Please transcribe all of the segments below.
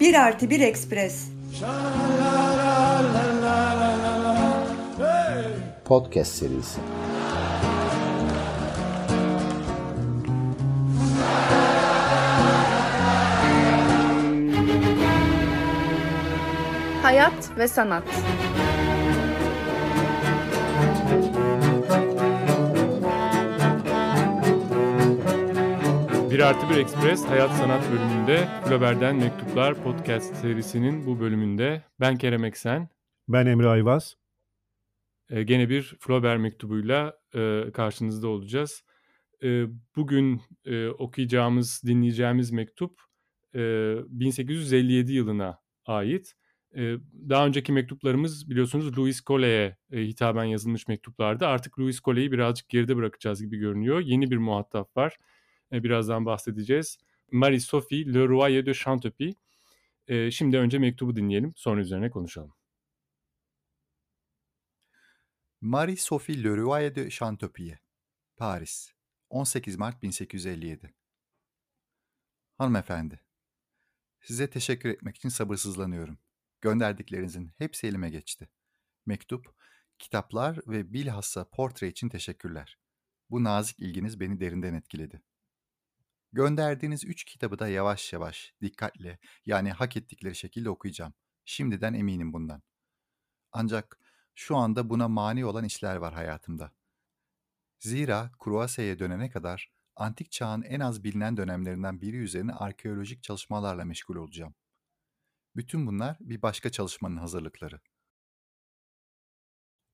Bir artı bir ekspres. Podcast serisi. Hayat ve sanat. Bir artı bir Ekspres Hayat Sanat bölümünde Flaubert'den Mektuplar podcast serisinin bu bölümünde ben Kerem Eksen. Ben Emre Ayvaz. E, gene bir Flaubert mektubuyla e, karşınızda olacağız. E, bugün e, okuyacağımız, dinleyeceğimiz mektup e, 1857 yılına ait. E, daha önceki mektuplarımız biliyorsunuz Louis Collet'e e, hitaben yazılmış mektuplardı. Artık Louis Collet'i birazcık geride bırakacağız gibi görünüyor. Yeni bir muhatap var. E, birazdan bahsedeceğiz. Marie-Sophie Le Royer de Chantepie. E, şimdi önce mektubu dinleyelim, sonra üzerine konuşalım. Marie-Sophie Le Royer de Chantepie, Paris, 18 Mart 1857 Hanımefendi, size teşekkür etmek için sabırsızlanıyorum. Gönderdiklerinizin hepsi elime geçti. Mektup, kitaplar ve bilhassa portre için teşekkürler. Bu nazik ilginiz beni derinden etkiledi. Gönderdiğiniz üç kitabı da yavaş yavaş, dikkatle, yani hak ettikleri şekilde okuyacağım. Şimdiden eminim bundan. Ancak şu anda buna mani olan işler var hayatımda. Zira Kruase'ye dönene kadar antik çağın en az bilinen dönemlerinden biri üzerine arkeolojik çalışmalarla meşgul olacağım. Bütün bunlar bir başka çalışmanın hazırlıkları.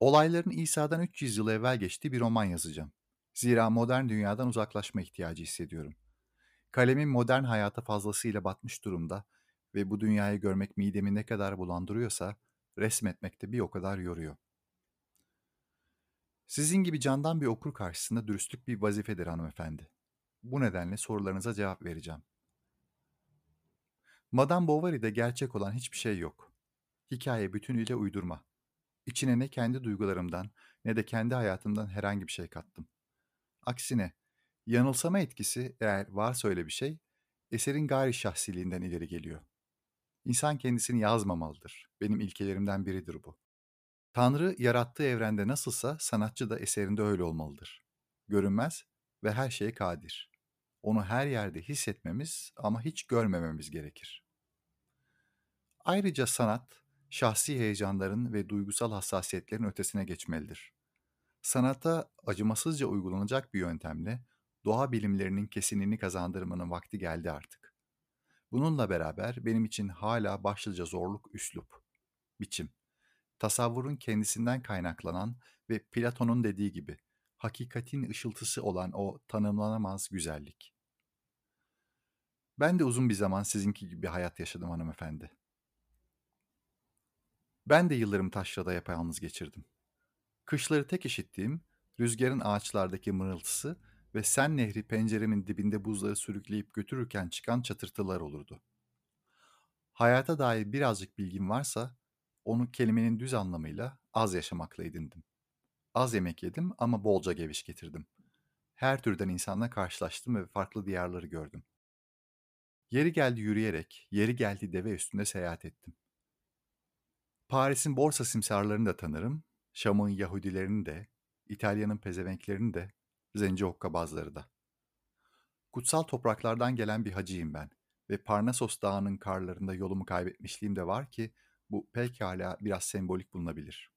Olayların İsa'dan 300 yıl evvel geçtiği bir roman yazacağım. Zira modern dünyadan uzaklaşma ihtiyacı hissediyorum. Kalemim modern hayata fazlasıyla batmış durumda ve bu dünyayı görmek midemi ne kadar bulandırıyorsa resmetmek de bir o kadar yoruyor. Sizin gibi candan bir okur karşısında dürüstlük bir vazifedir hanımefendi. Bu nedenle sorularınıza cevap vereceğim. Madame Bovary'de gerçek olan hiçbir şey yok. Hikaye bütünüyle uydurma. İçine ne kendi duygularımdan ne de kendi hayatımdan herhangi bir şey kattım. Aksine yanılsama etkisi eğer varsa öyle bir şey, eserin gayri şahsiliğinden ileri geliyor. İnsan kendisini yazmamalıdır. Benim ilkelerimden biridir bu. Tanrı yarattığı evrende nasılsa sanatçı da eserinde öyle olmalıdır. Görünmez ve her şeye kadir. Onu her yerde hissetmemiz ama hiç görmememiz gerekir. Ayrıca sanat, şahsi heyecanların ve duygusal hassasiyetlerin ötesine geçmelidir. Sanata acımasızca uygulanacak bir yöntemle doğa bilimlerinin kesinliğini kazandırmanın vakti geldi artık. Bununla beraber benim için hala başlıca zorluk üslup, biçim, tasavvurun kendisinden kaynaklanan ve Platon'un dediği gibi hakikatin ışıltısı olan o tanımlanamaz güzellik. Ben de uzun bir zaman sizinki gibi bir hayat yaşadım hanımefendi. Ben de yıllarımı taşrada yapayalnız geçirdim. Kışları tek işittiğim, rüzgarın ağaçlardaki mırıltısı ve Sen Nehri penceremin dibinde buzları sürükleyip götürürken çıkan çatırtılar olurdu. Hayata dair birazcık bilgim varsa, onu kelimenin düz anlamıyla az yaşamakla edindim. Az yemek yedim ama bolca geviş getirdim. Her türden insanla karşılaştım ve farklı diyarları gördüm. Yeri geldi yürüyerek, yeri geldi deve üstünde seyahat ettim. Paris'in borsa simsarlarını da tanırım, Şam'ın Yahudilerini de, İtalya'nın pezevenklerini de, zenci hokkabazları da. Kutsal topraklardan gelen bir hacıyım ben ve Parnasos Dağı'nın karlarında yolumu kaybetmişliğim de var ki bu pekala biraz sembolik bulunabilir.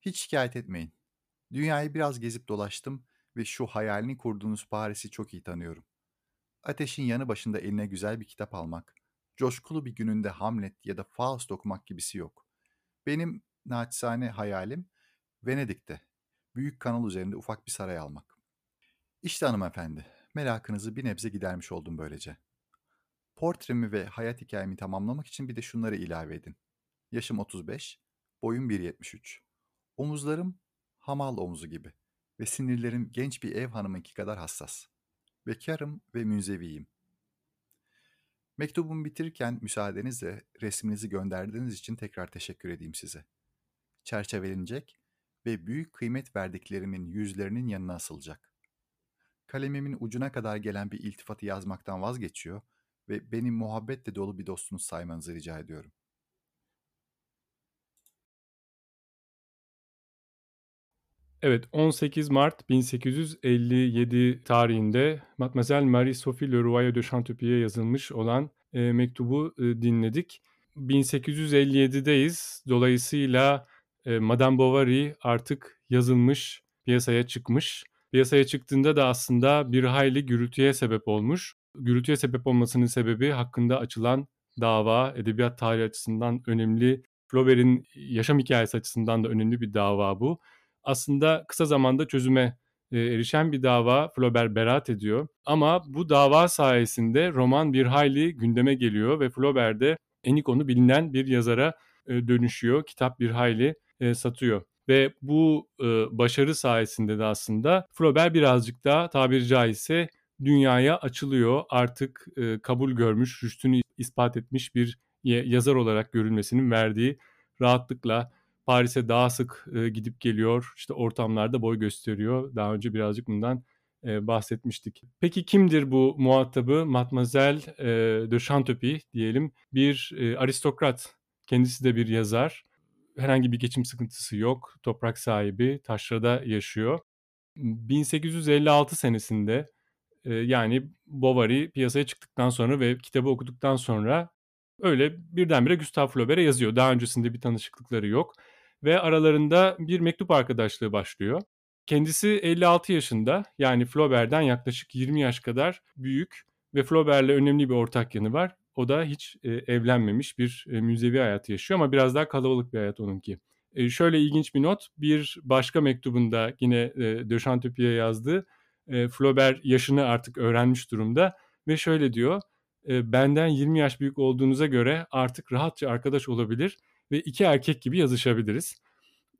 Hiç şikayet etmeyin. Dünyayı biraz gezip dolaştım ve şu hayalini kurduğunuz Paris'i çok iyi tanıyorum. Ateşin yanı başında eline güzel bir kitap almak, coşkulu bir gününde Hamlet ya da Faust okumak gibisi yok. Benim naçizane hayalim Venedik'te, büyük kanal üzerinde ufak bir saray almak. İşte hanımefendi, merakınızı bir nebze gidermiş oldum böylece. Portremi ve hayat hikayemi tamamlamak için bir de şunları ilave edin. Yaşım 35, boyum 1.73. Omuzlarım hamal omuzu gibi ve sinirlerim genç bir ev hanımınki kadar hassas. Bekarım ve münzeviyim. Mektubumu bitirirken müsaadenizle resminizi gönderdiğiniz için tekrar teşekkür edeyim size. Çerçevelenecek, ve büyük kıymet verdiklerimin yüzlerinin yanına asılacak. Kalemimin ucuna kadar gelen bir iltifatı yazmaktan vazgeçiyor ve beni muhabbetle dolu bir dostunuz saymanızı rica ediyorum. Evet 18 Mart 1857 tarihinde Mademoiselle Marie-Sophie Leroy de Chantepie'ye yazılmış olan e, mektubu e, dinledik. 1857'deyiz. Dolayısıyla e, Madame Bovary artık yazılmış, piyasaya çıkmış. Piyasaya çıktığında da aslında bir hayli gürültüye sebep olmuş. Gürültüye sebep olmasının sebebi hakkında açılan dava, edebiyat tarihi açısından önemli, Flaubert'in yaşam hikayesi açısından da önemli bir dava bu. Aslında kısa zamanda çözüme erişen bir dava Flaubert beraat ediyor. Ama bu dava sayesinde roman bir hayli gündeme geliyor ve Flaubert'de en ikonu bilinen bir yazara dönüşüyor. Kitap bir hayli e, satıyor. Ve bu e, başarı sayesinde de aslında Flaubert birazcık daha tabiri caizse dünyaya açılıyor. Artık e, kabul görmüş, rüştünü ispat etmiş bir yazar olarak görülmesinin verdiği rahatlıkla Paris'e daha sık e, gidip geliyor. İşte ortamlarda boy gösteriyor. Daha önce birazcık bundan e, bahsetmiştik. Peki kimdir bu muhatabı? Mademoiselle e, de Chantepie diyelim. Bir e, aristokrat. Kendisi de bir yazar. Herhangi bir geçim sıkıntısı yok. Toprak sahibi. Taşra'da yaşıyor. 1856 senesinde yani Bovary piyasaya çıktıktan sonra ve kitabı okuduktan sonra öyle birdenbire Gustave Flaubert'e yazıyor. Daha öncesinde bir tanışıklıkları yok ve aralarında bir mektup arkadaşlığı başlıyor. Kendisi 56 yaşında yani Flaubert'den yaklaşık 20 yaş kadar büyük ve Flaubert'le önemli bir ortak yanı var. O da hiç e, evlenmemiş bir e, müzevi hayatı yaşıyor ama biraz daha kalabalık bir hayat onunki. E, şöyle ilginç bir not, bir başka mektubunda yine e, de Chantepie'ye yazdığı e, Flaubert yaşını artık öğrenmiş durumda ve şöyle diyor, e, benden 20 yaş büyük olduğunuza göre artık rahatça arkadaş olabilir ve iki erkek gibi yazışabiliriz.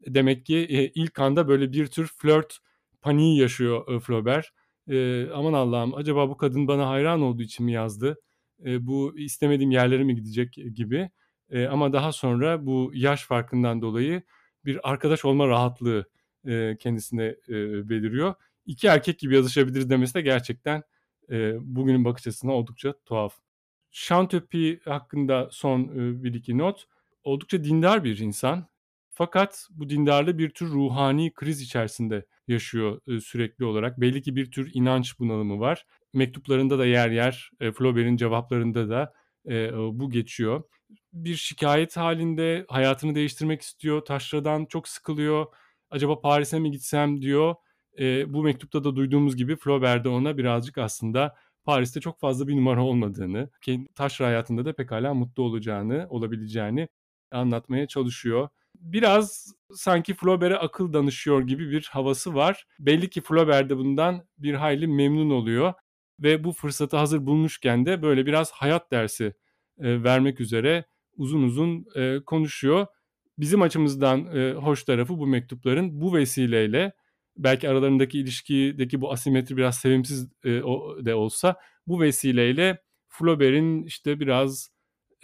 Demek ki e, ilk anda böyle bir tür flört paniği yaşıyor e, Flaubert. E, aman Allah'ım acaba bu kadın bana hayran olduğu için mi yazdı? E, bu istemediğim yerlere mi gidecek gibi. E, ama daha sonra bu yaş farkından dolayı bir arkadaş olma rahatlığı e, kendisine e, beliriyor. İki erkek gibi yazışabiliriz demesi de gerçekten bugünün bakış açısına oldukça tuhaf. Chantepie hakkında son bir iki not oldukça dindar bir insan. Fakat bu dindarlığı bir tür ruhani kriz içerisinde yaşıyor e, sürekli olarak. Belli ki bir tür inanç bunalımı var. Mektuplarında da yer yer, e, Flaubert'in cevaplarında da e, bu geçiyor. Bir şikayet halinde hayatını değiştirmek istiyor. Taşra'dan çok sıkılıyor. Acaba Paris'e mi gitsem diyor. E, bu mektupta da duyduğumuz gibi Flaubert de ona birazcık aslında Paris'te çok fazla bir numara olmadığını, taşra hayatında da pekala mutlu olacağını, olabileceğini anlatmaya çalışıyor. Biraz sanki Flaubert'e akıl danışıyor gibi bir havası var. Belli ki Flaubert de bundan bir hayli memnun oluyor ve bu fırsatı hazır bulmuşken de böyle biraz hayat dersi e, vermek üzere uzun uzun e, konuşuyor. Bizim açımızdan e, hoş tarafı bu mektupların bu vesileyle belki aralarındaki ilişkideki bu asimetri biraz sevimsiz e, o, de olsa bu vesileyle Flaubert'in işte biraz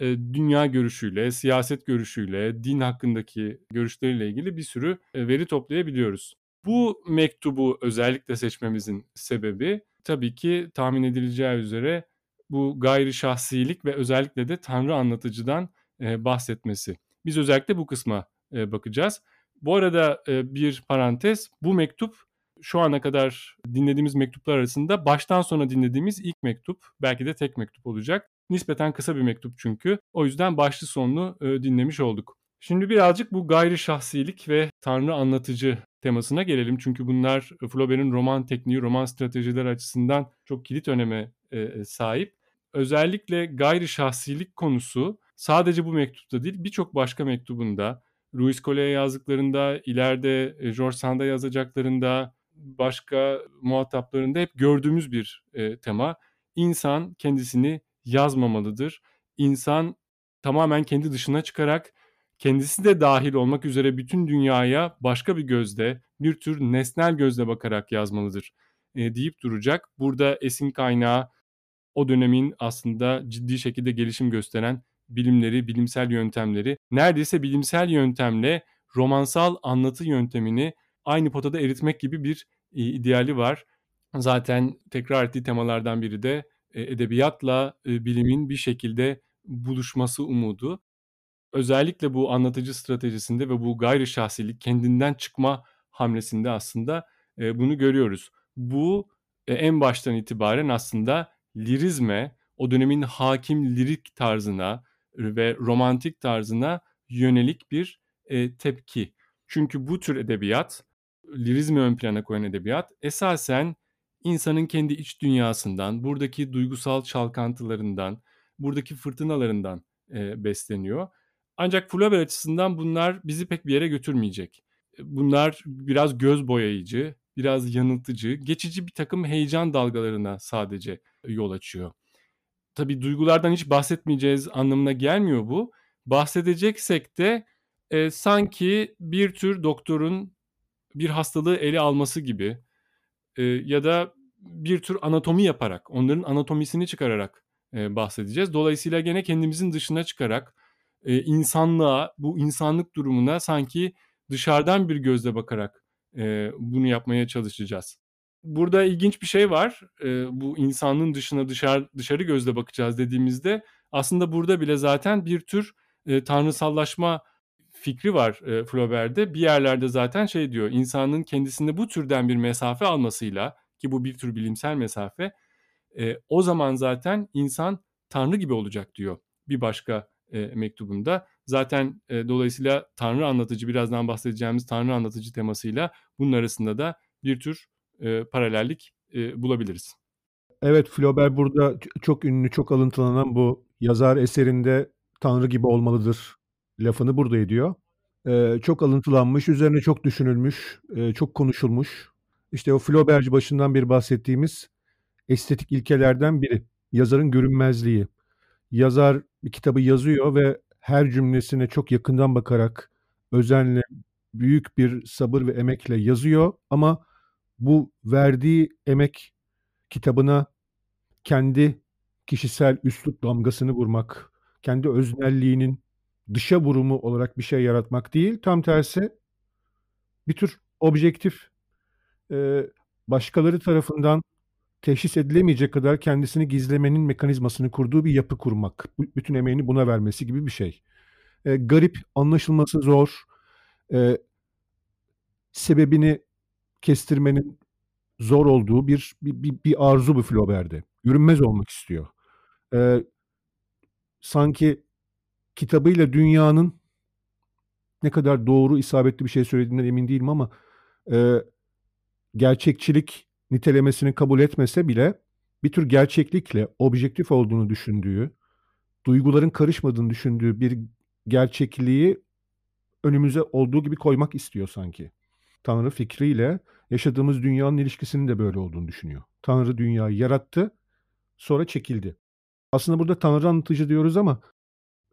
e, dünya görüşüyle, siyaset görüşüyle, din hakkındaki görüşleriyle ilgili bir sürü e, veri toplayabiliyoruz. Bu mektubu özellikle seçmemizin sebebi tabii ki tahmin edileceği üzere bu gayri şahsilik ve özellikle de Tanrı anlatıcıdan e, bahsetmesi. Biz özellikle bu kısma bakacağız. Bu arada bir parantez, bu mektup şu ana kadar dinlediğimiz mektuplar arasında baştan sona dinlediğimiz ilk mektup, belki de tek mektup olacak. Nispeten kısa bir mektup çünkü. O yüzden başlı sonlu e, dinlemiş olduk. Şimdi birazcık bu gayri şahsilik ve tanrı anlatıcı temasına gelelim. Çünkü bunlar Flaubert'in roman tekniği, roman stratejileri açısından çok kilit öneme e, e, sahip. Özellikle gayri şahsilik konusu sadece bu mektupta değil birçok başka mektubunda, Louis Collet'e yazdıklarında, ileride George Sand'a yazacaklarında, başka muhataplarında hep gördüğümüz bir e, tema. İnsan kendisini yazmamalıdır. İnsan tamamen kendi dışına çıkarak kendisi de dahil olmak üzere bütün dünyaya başka bir gözle, bir tür nesnel gözle bakarak yazmalıdır e, deyip duracak. Burada esin kaynağı o dönemin aslında ciddi şekilde gelişim gösteren bilimleri, bilimsel yöntemleri, neredeyse bilimsel yöntemle romansal anlatı yöntemini aynı potada eritmek gibi bir e, ideali var. Zaten tekrar ettiği temalardan biri de e, edebiyatla e, bilimin bir şekilde buluşması umudu. Özellikle bu anlatıcı stratejisinde ve bu gayri şahsilik kendinden çıkma hamlesinde aslında e, bunu görüyoruz. Bu en baştan itibaren aslında lirizme, o dönemin hakim lirik tarzına ve romantik tarzına yönelik bir tepki. Çünkü bu tür edebiyat, lirizmi ön plana koyan edebiyat esasen insanın kendi iç dünyasından, buradaki duygusal çalkantılarından, buradaki fırtınalarından e, besleniyor. Ancak Flaubert açısından bunlar bizi pek bir yere götürmeyecek. Bunlar biraz göz boyayıcı, biraz yanıltıcı, geçici bir takım heyecan dalgalarına sadece yol açıyor. Tabii duygulardan hiç bahsetmeyeceğiz anlamına gelmiyor bu. Bahsedeceksek de e, sanki bir tür doktorun bir hastalığı ele alması gibi e, ya da bir tür anatomi yaparak, onların anatomisini çıkararak e, bahsedeceğiz. Dolayısıyla gene kendimizin dışına çıkarak e, insanlığa, bu insanlık durumuna sanki dışarıdan bir gözle bakarak e, bunu yapmaya çalışacağız. Burada ilginç bir şey var. E, bu insanlığın dışına dışarı dışarı gözle bakacağız dediğimizde aslında burada bile zaten bir tür e, tanrısallaşma fikri var e, Flaubert'de. Bir yerlerde zaten şey diyor, insanın kendisinde bu türden bir mesafe almasıyla ki bu bir tür bilimsel mesafe, e, o zaman zaten insan tanrı gibi olacak diyor bir başka e, mektubunda. Zaten e, dolayısıyla tanrı anlatıcı, birazdan bahsedeceğimiz tanrı anlatıcı temasıyla bunun arasında da bir tür e, paralellik e, bulabiliriz. Evet, Flaubert burada çok ünlü, çok alıntılanan bu yazar eserinde tanrı gibi olmalıdır lafını burada ediyor. Ee, çok alıntılanmış, üzerine çok düşünülmüş, e, çok konuşulmuş. İşte o Flaubert'ci başından beri bahsettiğimiz estetik ilkelerden biri. Yazarın görünmezliği. Yazar bir kitabı yazıyor ve her cümlesine çok yakından bakarak, özenle, büyük bir sabır ve emekle yazıyor ama bu verdiği emek kitabına kendi kişisel üslup damgasını vurmak, kendi öznelliğinin dışa vurumu olarak bir şey yaratmak değil, tam tersi bir tür objektif, başkaları tarafından teşhis edilemeyecek kadar kendisini gizlemenin mekanizmasını kurduğu bir yapı kurmak. Bütün emeğini buna vermesi gibi bir şey. Garip, anlaşılması zor, sebebini kestirmenin zor olduğu bir bir, bir, bir arzu bu Flaubert'de. Görünmez olmak istiyor. E, sanki kitabıyla dünyanın ne kadar doğru, isabetli bir şey söylediğinden emin değilim ama e, gerçekçilik nitelemesini kabul etmese bile bir tür gerçeklikle objektif olduğunu düşündüğü, duyguların karışmadığını düşündüğü bir gerçekliği önümüze olduğu gibi koymak istiyor sanki. Tanrı fikriyle yaşadığımız dünyanın ilişkisinin de böyle olduğunu düşünüyor. Tanrı dünyayı yarattı, sonra çekildi. Aslında burada Tanrı anlatıcı diyoruz ama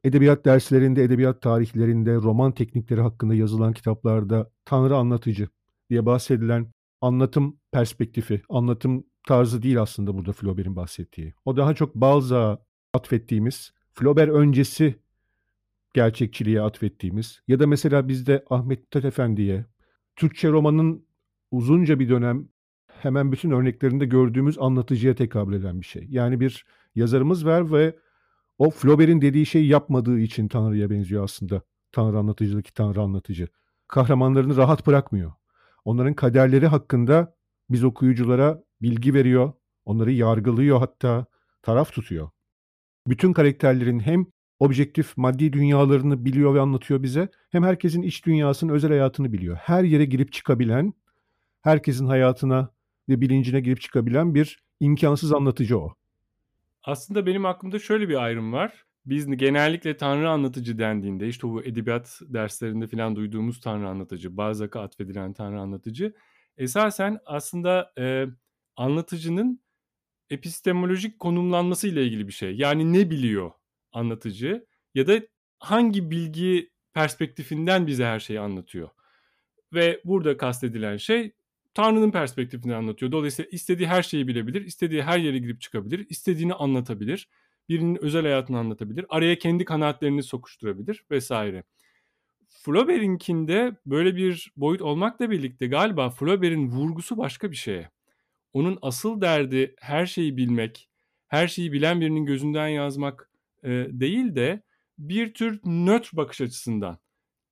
edebiyat derslerinde, edebiyat tarihlerinde, roman teknikleri hakkında yazılan kitaplarda Tanrı anlatıcı diye bahsedilen anlatım perspektifi, anlatım tarzı değil aslında burada Flaubert'in bahsettiği. O daha çok Balzac'a atfettiğimiz, Flaubert öncesi gerçekçiliğe atfettiğimiz ya da mesela bizde Ahmet Mithat Efendi'ye Türkçe romanın uzunca bir dönem hemen bütün örneklerinde gördüğümüz anlatıcıya tekabül eden bir şey. Yani bir yazarımız var ve o Flaubert'in dediği şeyi yapmadığı için Tanrı'ya benziyor aslında. Tanrı anlatıcıdaki Tanrı anlatıcı. Kahramanlarını rahat bırakmıyor. Onların kaderleri hakkında biz okuyuculara bilgi veriyor. Onları yargılıyor hatta taraf tutuyor. Bütün karakterlerin hem objektif maddi dünyalarını biliyor ve anlatıyor bize hem herkesin iç dünyasının özel hayatını biliyor. Her yere girip çıkabilen, herkesin hayatına ve bilincine girip çıkabilen bir imkansız anlatıcı o. Aslında benim aklımda şöyle bir ayrım var. Biz genellikle tanrı anlatıcı dendiğinde işte bu edebiyat derslerinde falan duyduğumuz tanrı anlatıcı, Balzac'a atfedilen tanrı anlatıcı esasen aslında e, anlatıcının epistemolojik konumlanması ile ilgili bir şey. Yani ne biliyor anlatıcı ya da hangi bilgi perspektifinden bize her şeyi anlatıyor. Ve burada kastedilen şey Tanrı'nın perspektifini anlatıyor. Dolayısıyla istediği her şeyi bilebilir, istediği her yere girip çıkabilir, istediğini anlatabilir, birinin özel hayatını anlatabilir, araya kendi kanaatlerini sokuşturabilir vesaire. Flaubert'inkinde böyle bir boyut olmakla birlikte galiba Flaubert'in vurgusu başka bir şeye. Onun asıl derdi her şeyi bilmek, her şeyi bilen birinin gözünden yazmak e, değil de bir tür nötr bakış açısından,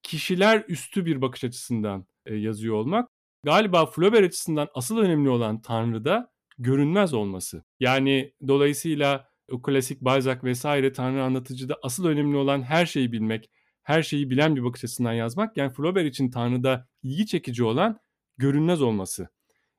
kişiler üstü bir bakış açısından e, yazıyor olmak. Galiba Flaubert açısından asıl önemli olan Tanrı'da görünmez olması. Yani dolayısıyla o klasik Balzac vesaire Tanrı anlatıcıda asıl önemli olan her şeyi bilmek, her şeyi bilen bir bakış açısından yazmak. Yani Flaubert için Tanrı'da ilgi çekici olan görünmez olması.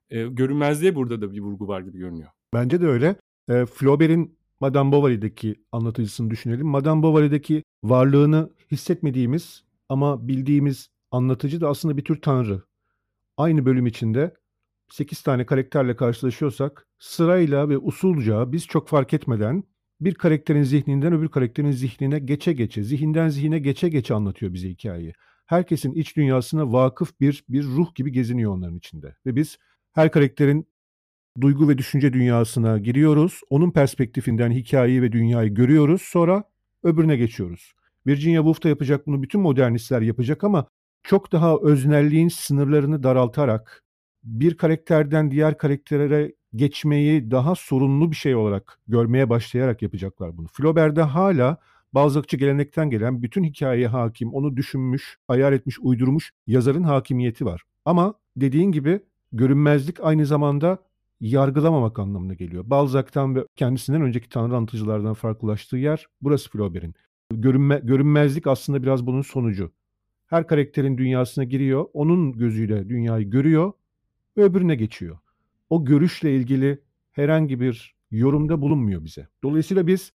E, görünmezliğe burada da bir vurgu var gibi görünüyor. Bence de öyle. E, Flaubert'in Madame Bovary'deki anlatıcısını düşünelim. Madame Bovary'deki varlığını hissetmediğimiz ama bildiğimiz anlatıcı da aslında bir tür tanrı. Aynı bölüm içinde 8 tane karakterle karşılaşıyorsak sırayla ve usulca biz çok fark etmeden bir karakterin zihninden öbür karakterin zihnine geçe geçe, zihinden zihine geçe geçe anlatıyor bize hikayeyi. Herkesin iç dünyasına vakıf bir bir ruh gibi geziniyor onların içinde. Ve biz her karakterin duygu ve düşünce dünyasına giriyoruz. Onun perspektifinden hikayeyi ve dünyayı görüyoruz. Sonra öbürüne geçiyoruz. Virginia Woolf da yapacak bunu bütün modernistler yapacak ama çok daha öznelliğin sınırlarını daraltarak bir karakterden diğer karaktere geçmeyi daha sorunlu bir şey olarak görmeye başlayarak yapacaklar bunu. Flaubert'de hala Balzac'çı gelenekten gelen bütün hikayeye hakim, onu düşünmüş, hayal etmiş, uydurmuş yazarın hakimiyeti var. Ama dediğin gibi görünmezlik aynı zamanda yargılamamak anlamına geliyor. Balzac'tan ve kendisinden önceki tanrı anlatıcılardan farklılaştığı yer burası Flaubert'in. Görünme, görünmezlik aslında biraz bunun sonucu. Her karakterin dünyasına giriyor, onun gözüyle dünyayı görüyor ve öbürüne geçiyor. O görüşle ilgili herhangi bir yorumda bulunmuyor bize. Dolayısıyla biz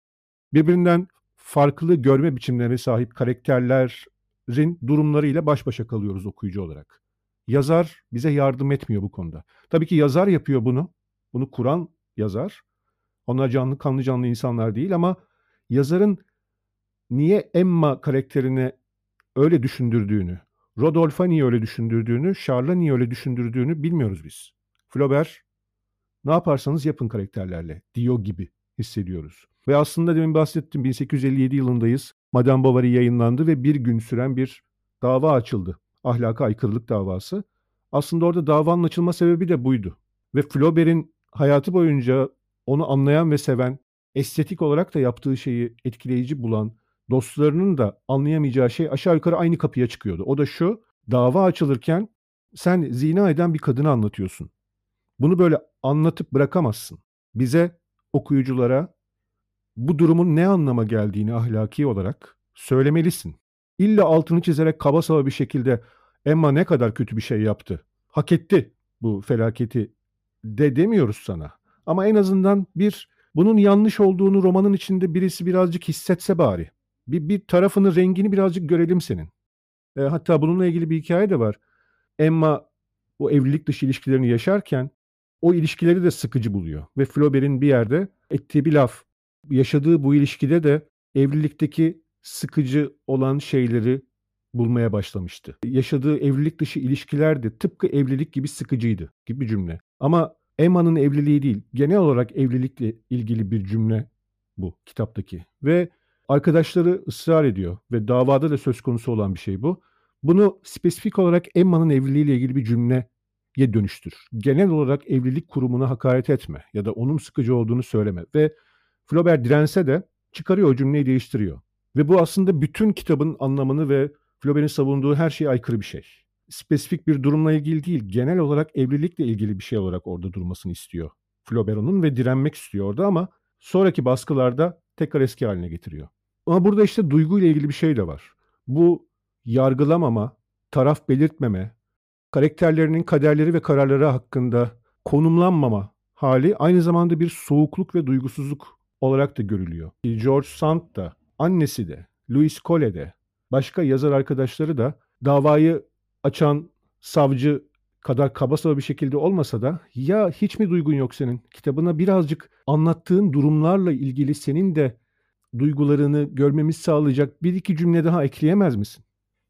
birbirinden farklı görme biçimlerine sahip karakterlerin durumlarıyla baş başa kalıyoruz okuyucu olarak. Yazar bize yardım etmiyor bu konuda. Tabii ki yazar yapıyor bunu. Bunu kuran yazar. Onlar canlı kanlı canlı insanlar değil ama yazarın niye Emma karakterini öyle düşündürdüğünü, Rodolphe'a niye öyle düşündürdüğünü, Charles'a niye öyle düşündürdüğünü bilmiyoruz biz. Flaubert ne yaparsanız yapın karakterlerle diyor gibi hissediyoruz. Ve aslında demin bahsettim 1857 yılındayız. Madame Bovary yayınlandı ve bir gün süren bir dava açıldı. Ahlaka aykırılık davası. Aslında orada davanın açılma sebebi de buydu. Ve Flaubert'in hayatı boyunca onu anlayan ve seven, estetik olarak da yaptığı şeyi etkileyici bulan dostlarının da anlayamayacağı şey aşağı yukarı aynı kapıya çıkıyordu. O da şu, dava açılırken sen zina eden bir kadını anlatıyorsun. Bunu böyle anlatıp bırakamazsın. Bize, okuyuculara bu durumun ne anlama geldiğini ahlaki olarak söylemelisin. İlla altını çizerek kaba saba bir şekilde Emma ne kadar kötü bir şey yaptı. Hak etti bu felaketi de demiyoruz sana. Ama en azından bir bunun yanlış olduğunu romanın içinde birisi birazcık hissetse bari. Bir, bir tarafını, rengini birazcık görelim senin. E, hatta bununla ilgili bir hikaye de var. Emma o evlilik dışı ilişkilerini yaşarken o ilişkileri de sıkıcı buluyor. Ve Flaubert'in bir yerde ettiği bir laf. Yaşadığı bu ilişkide de evlilikteki sıkıcı olan şeyleri bulmaya başlamıştı. Yaşadığı evlilik dışı ilişkiler de tıpkı evlilik gibi sıkıcıydı gibi bir cümle. Ama Emma'nın evliliği değil, genel olarak evlilikle ilgili bir cümle bu kitaptaki. Ve arkadaşları ısrar ediyor ve davada da söz konusu olan bir şey bu. Bunu spesifik olarak Emma'nın evliliğiyle ilgili bir cümleye dönüştür. Genel olarak evlilik kurumuna hakaret etme ya da onun sıkıcı olduğunu söyleme. Ve Flaubert dirense de çıkarıyor o cümleyi değiştiriyor. Ve bu aslında bütün kitabın anlamını ve Flaubert'in savunduğu her şeye aykırı bir şey. Spesifik bir durumla ilgili değil, genel olarak evlilikle ilgili bir şey olarak orada durmasını istiyor. Flaubert onun ve direnmek istiyor orada ama sonraki baskılarda tekrar eski haline getiriyor. Ama burada işte duyguyla ilgili bir şey de var. Bu yargılamama, taraf belirtmeme, karakterlerinin kaderleri ve kararları hakkında konumlanmama hali aynı zamanda bir soğukluk ve duygusuzluk olarak da görülüyor. George Sand da, annesi de, Louis Cole de, başka yazar arkadaşları da davayı açan savcı kadar kaba bir şekilde olmasa da ya hiç mi duygun yok senin? Kitabına birazcık anlattığın durumlarla ilgili senin de duygularını görmemiz sağlayacak bir iki cümle daha ekleyemez misin?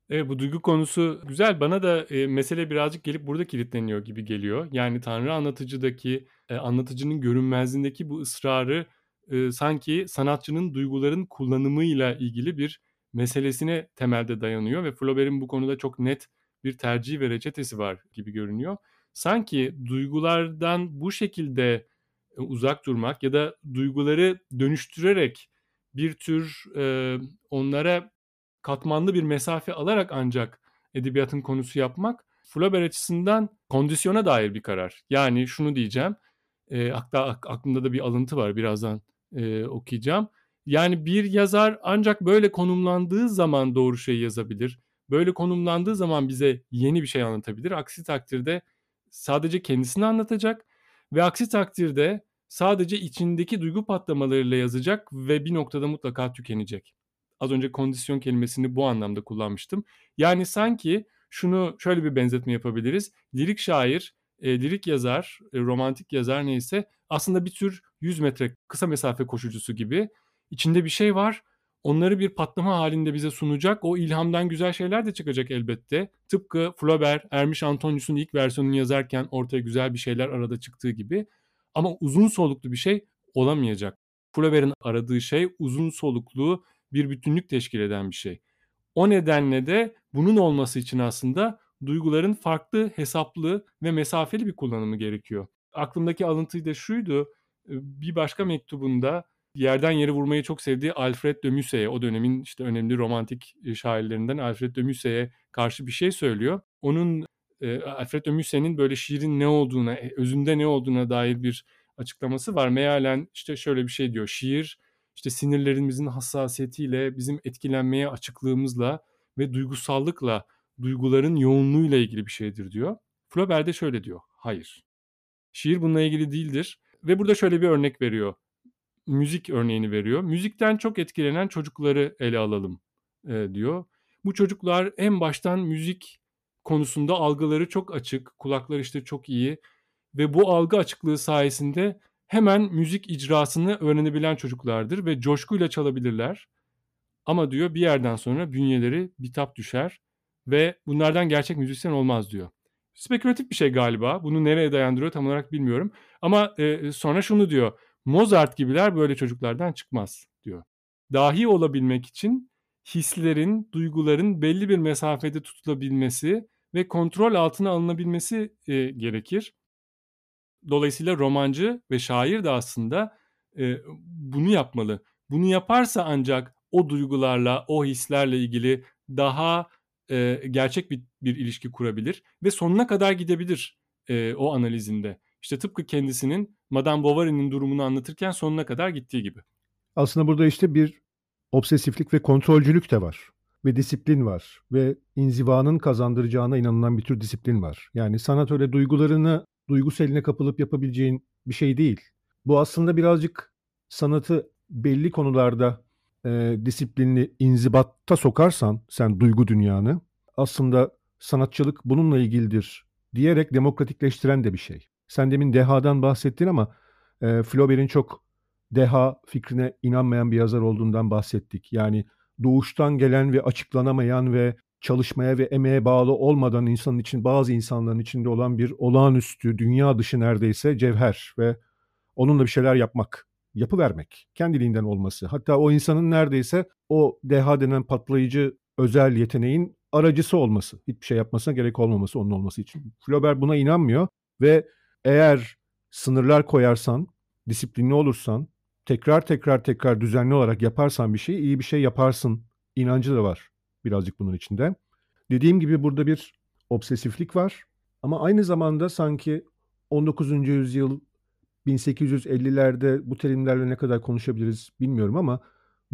Evet bu duygu konusu güzel. Bana da e, mesele birazcık gelip burada kilitleniyor gibi geliyor. Yani Tanrı anlatıcıdaki, e, anlatıcının görünmezliğindeki bu ısrarı e, sanki sanatçının duyguların kullanımıyla ilgili bir meselesine temelde dayanıyor ve Flaubert'in bu konuda çok net bir tercih ve reçetesi var gibi görünüyor. Sanki duygulardan bu şekilde e, uzak durmak ya da duyguları dönüştürerek bir tür e, onlara katmanlı bir mesafe alarak ancak edebiyatın konusu yapmak Flaubert açısından kondisyona dair bir karar. Yani şunu diyeceğim, e, hatta aklımda da bir alıntı var birazdan e, okuyacağım. Yani bir yazar ancak böyle konumlandığı zaman doğru şeyi yazabilir. Böyle konumlandığı zaman bize yeni bir şey anlatabilir. Aksi takdirde sadece kendisini anlatacak ve aksi takdirde sadece içindeki duygu patlamalarıyla yazacak ve bir noktada mutlaka tükenecek. Az önce kondisyon kelimesini bu anlamda kullanmıştım. Yani sanki şunu şöyle bir benzetme yapabiliriz. Lirik şair, e, lirik yazar, e, romantik yazar neyse aslında bir tür 100 metre kısa mesafe koşucusu gibi. İçinde bir şey var. Onları bir patlama halinde bize sunacak. O ilhamdan güzel şeyler de çıkacak elbette. Tıpkı Flaubert, Ermiş Antonius'un ilk versiyonunu yazarken ortaya güzel bir şeyler arada çıktığı gibi. Ama uzun soluklu bir şey olamayacak. Flaubert'in aradığı şey uzun soluklu bir bütünlük teşkil eden bir şey. O nedenle de bunun olması için aslında duyguların farklı, hesaplı ve mesafeli bir kullanımı gerekiyor. Aklımdaki alıntı da şuydu. Bir başka mektubunda yerden yere vurmayı çok sevdiği Alfred de Musset'e, o dönemin işte önemli romantik şairlerinden Alfred de Musset'e karşı bir şey söylüyor. Onun Alfred de Musset'in böyle şiirin ne olduğuna, e, özünde ne olduğuna dair bir açıklaması var. Mealen işte şöyle bir şey diyor. Şiir işte sinirlerimizin hassasiyetiyle, bizim etkilenmeye açıklığımızla ve duygusallıkla, duyguların yoğunluğuyla ilgili bir şeydir diyor. Flaubert de şöyle diyor. Hayır. Şiir bununla ilgili değildir. Ve burada şöyle bir örnek veriyor. Müzik örneğini veriyor. Müzikten çok etkilenen çocukları ele alalım e, diyor. Bu çocuklar en baştan müzik konusunda algıları çok açık, kulakları işte çok iyi ve bu algı açıklığı sayesinde hemen müzik icrasını öğrenebilen çocuklardır ve coşkuyla çalabilirler. Ama diyor bir yerden sonra bünyeleri bitap düşer ve bunlardan gerçek müzisyen olmaz diyor. Spekülatif bir şey galiba. Bunu nereye dayandırıyor tam olarak bilmiyorum. Ama e, sonra şunu diyor. Mozart gibiler böyle çocuklardan çıkmaz diyor. Dahi olabilmek için hislerin, duyguların belli bir mesafede tutulabilmesi ve kontrol altına alınabilmesi e, gerekir. Dolayısıyla romancı ve şair de aslında e, bunu yapmalı. Bunu yaparsa ancak o duygularla, o hislerle ilgili daha e, gerçek bir, bir ilişki kurabilir ve sonuna kadar gidebilir e, o analizinde. İşte tıpkı kendisinin Madame Bovary'nin durumunu anlatırken sonuna kadar gittiği gibi. Aslında burada işte bir obsesiflik ve kontrolcülük de var ve disiplin var ve inzivanın kazandıracağına inanılan bir tür disiplin var. Yani sanat öyle duygularını duyguseline kapılıp yapabileceğin bir şey değil. Bu aslında birazcık sanatı belli konularda e, disiplinli inzibatta sokarsan sen duygu dünyanı aslında sanatçılık bununla ilgilidir diyerek demokratikleştiren de bir şey. Sen demin dehadan bahsettin ama e, Flaubert'in çok deha fikrine inanmayan bir yazar olduğundan bahsettik. Yani doğuştan gelen ve açıklanamayan ve çalışmaya ve emeğe bağlı olmadan insanın için bazı insanların içinde olan bir olağanüstü, dünya dışı neredeyse cevher ve onunla bir şeyler yapmak, yapı vermek, kendiliğinden olması. Hatta o insanın neredeyse o deha denen patlayıcı özel yeteneğin aracısı olması. Hiçbir şey yapmasına gerek olmaması onun olması için. Flaubert buna inanmıyor ve eğer sınırlar koyarsan, disiplinli olursan, tekrar tekrar tekrar düzenli olarak yaparsan bir şey, iyi bir şey yaparsın inancı da var birazcık bunun içinde. Dediğim gibi burada bir obsesiflik var ama aynı zamanda sanki 19. yüzyıl 1850'lerde bu terimlerle ne kadar konuşabiliriz bilmiyorum ama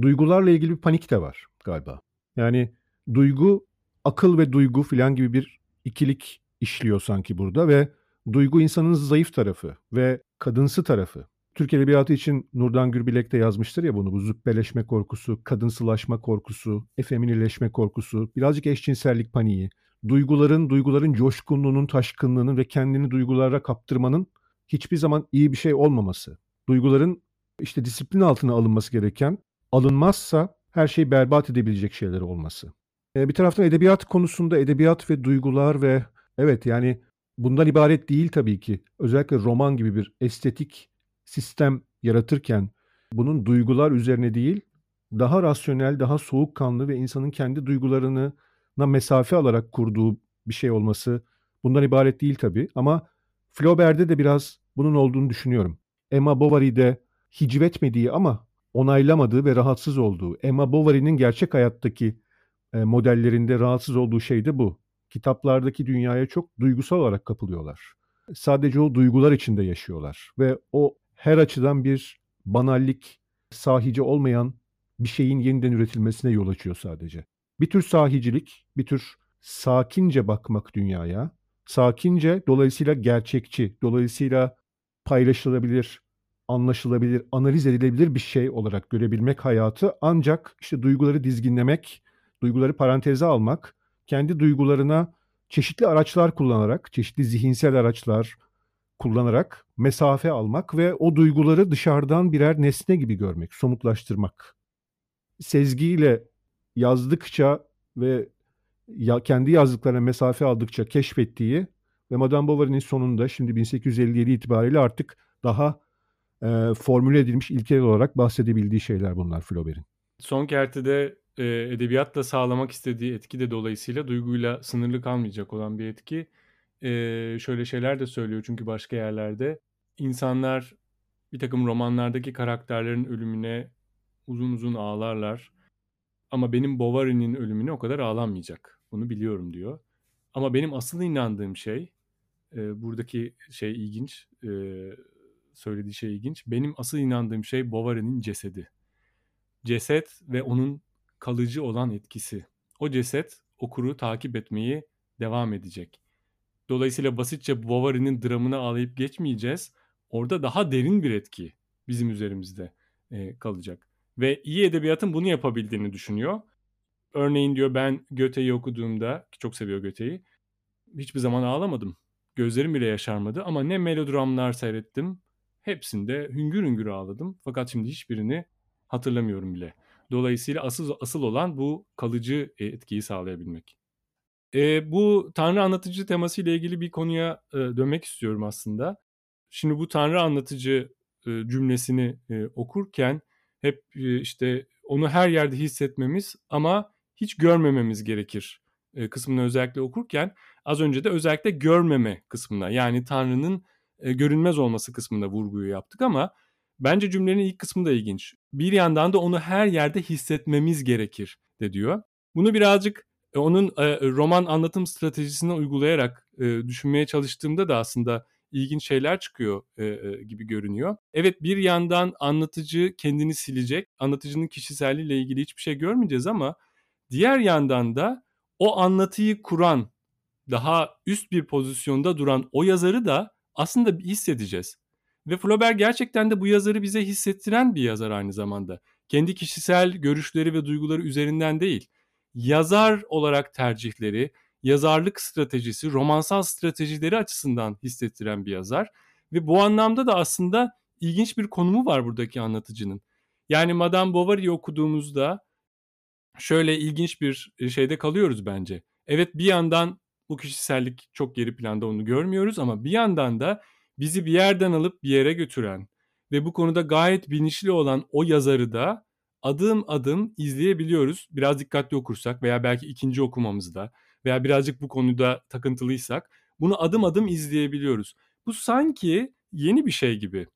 duygularla ilgili bir panik de var galiba. Yani duygu, akıl ve duygu filan gibi bir ikilik işliyor sanki burada ve duygu insanın zayıf tarafı ve kadınsı tarafı. Türk Edebiyatı için Nurdan Gürbilek de yazmıştır ya bunu. Bu züppeleşme korkusu, kadınsılaşma korkusu, efeminileşme korkusu, birazcık eşcinsellik paniği, duyguların, duyguların coşkunluğunun, taşkınlığının ve kendini duygulara kaptırmanın hiçbir zaman iyi bir şey olmaması. Duyguların işte disiplin altına alınması gereken, alınmazsa her şeyi berbat edebilecek şeyler olması. Ee, bir taraftan edebiyat konusunda edebiyat ve duygular ve evet yani bundan ibaret değil tabii ki. Özellikle roman gibi bir estetik sistem yaratırken bunun duygular üzerine değil, daha rasyonel, daha soğukkanlı ve insanın kendi duygularına mesafe alarak kurduğu bir şey olması bundan ibaret değil tabii ama Flaubert'de de biraz bunun olduğunu düşünüyorum. Emma Bovary'de hicvetmediği ama onaylamadığı ve rahatsız olduğu, Emma Bovary'nin gerçek hayattaki e, modellerinde rahatsız olduğu şey de bu. Kitaplardaki dünyaya çok duygusal olarak kapılıyorlar. Sadece o duygular içinde yaşıyorlar ve o her açıdan bir banallik, sahici olmayan bir şeyin yeniden üretilmesine yol açıyor sadece. Bir tür sahicilik, bir tür sakince bakmak dünyaya, sakince dolayısıyla gerçekçi, dolayısıyla paylaşılabilir, anlaşılabilir, analiz edilebilir bir şey olarak görebilmek hayatı ancak işte duyguları dizginlemek, duyguları paranteze almak, kendi duygularına çeşitli araçlar kullanarak, çeşitli zihinsel araçlar kullanarak mesafe almak ve o duyguları dışarıdan birer nesne gibi görmek, somutlaştırmak. Sezgiyle yazdıkça ve ya, kendi yazdıklarına mesafe aldıkça keşfettiği ve Madame Bovary'nin sonunda şimdi 1857 itibariyle artık daha e, formüle edilmiş ilkeler olarak bahsedebildiği şeyler bunlar Flaubert'in. Son kertede e, edebiyatla sağlamak istediği etki de dolayısıyla duyguyla sınırlı kalmayacak olan bir etki. E, şöyle şeyler de söylüyor çünkü başka yerlerde. insanlar bir takım romanlardaki karakterlerin ölümüne uzun uzun ağlarlar. Ama benim Bovary'nin ölümüne o kadar ağlanmayacak. Bunu biliyorum diyor. Ama benim asıl inandığım şey, e, buradaki şey ilginç, e, söylediği şey ilginç. Benim asıl inandığım şey Bovary'nin cesedi. Ceset ve onun kalıcı olan etkisi. O ceset okuru takip etmeyi devam edecek. Dolayısıyla basitçe Bovary'nin dramını ağlayıp geçmeyeceğiz. Orada daha derin bir etki bizim üzerimizde e, kalacak. Ve iyi edebiyatın bunu yapabildiğini düşünüyor. Örneğin diyor ben Göte'yi okuduğumda, ki çok seviyor Göte'yi, hiçbir zaman ağlamadım. Gözlerim bile yaşarmadı ama ne melodramlar seyrettim, hepsinde hüngür hüngür ağladım. Fakat şimdi hiçbirini hatırlamıyorum bile. Dolayısıyla asıl asıl olan bu kalıcı e, etkiyi sağlayabilmek. E, bu Tanrı anlatıcı teması ile ilgili bir konuya e, dönmek istiyorum aslında. Şimdi bu Tanrı anlatıcı e, cümlesini e, okurken hep e, işte onu her yerde hissetmemiz ama hiç görmememiz gerekir e, kısmını özellikle okurken az önce de özellikle görmeme kısmına yani Tanrı'nın e, görünmez olması kısmında vurguyu yaptık ama bence cümlenin ilk kısmı da ilginç. Bir yandan da onu her yerde hissetmemiz gerekir de diyor. Bunu birazcık onun roman anlatım stratejisini uygulayarak düşünmeye çalıştığımda da aslında ilginç şeyler çıkıyor e, e, gibi görünüyor. Evet bir yandan anlatıcı kendini silecek. Anlatıcının kişiselliğiyle ilgili hiçbir şey görmeyeceğiz ama diğer yandan da o anlatıyı kuran, daha üst bir pozisyonda duran o yazarı da aslında hissedeceğiz. Ve Flaubert gerçekten de bu yazarı bize hissettiren bir yazar aynı zamanda. Kendi kişisel görüşleri ve duyguları üzerinden değil, yazar olarak tercihleri, yazarlık stratejisi, romansal stratejileri açısından hissettiren bir yazar. Ve bu anlamda da aslında ilginç bir konumu var buradaki anlatıcının. Yani Madame Bovary'i okuduğumuzda şöyle ilginç bir e, şeyde kalıyoruz bence. Evet bir yandan bu kişisellik çok geri planda onu görmüyoruz ama bir yandan da bizi bir yerden alıp bir yere götüren ve bu konuda gayet bilinçli olan o yazarı da adım adım izleyebiliyoruz. Biraz dikkatli okursak veya belki ikinci okumamızda veya birazcık bu konuda takıntılıysak bunu adım adım izleyebiliyoruz. Bu sanki yeni bir şey gibi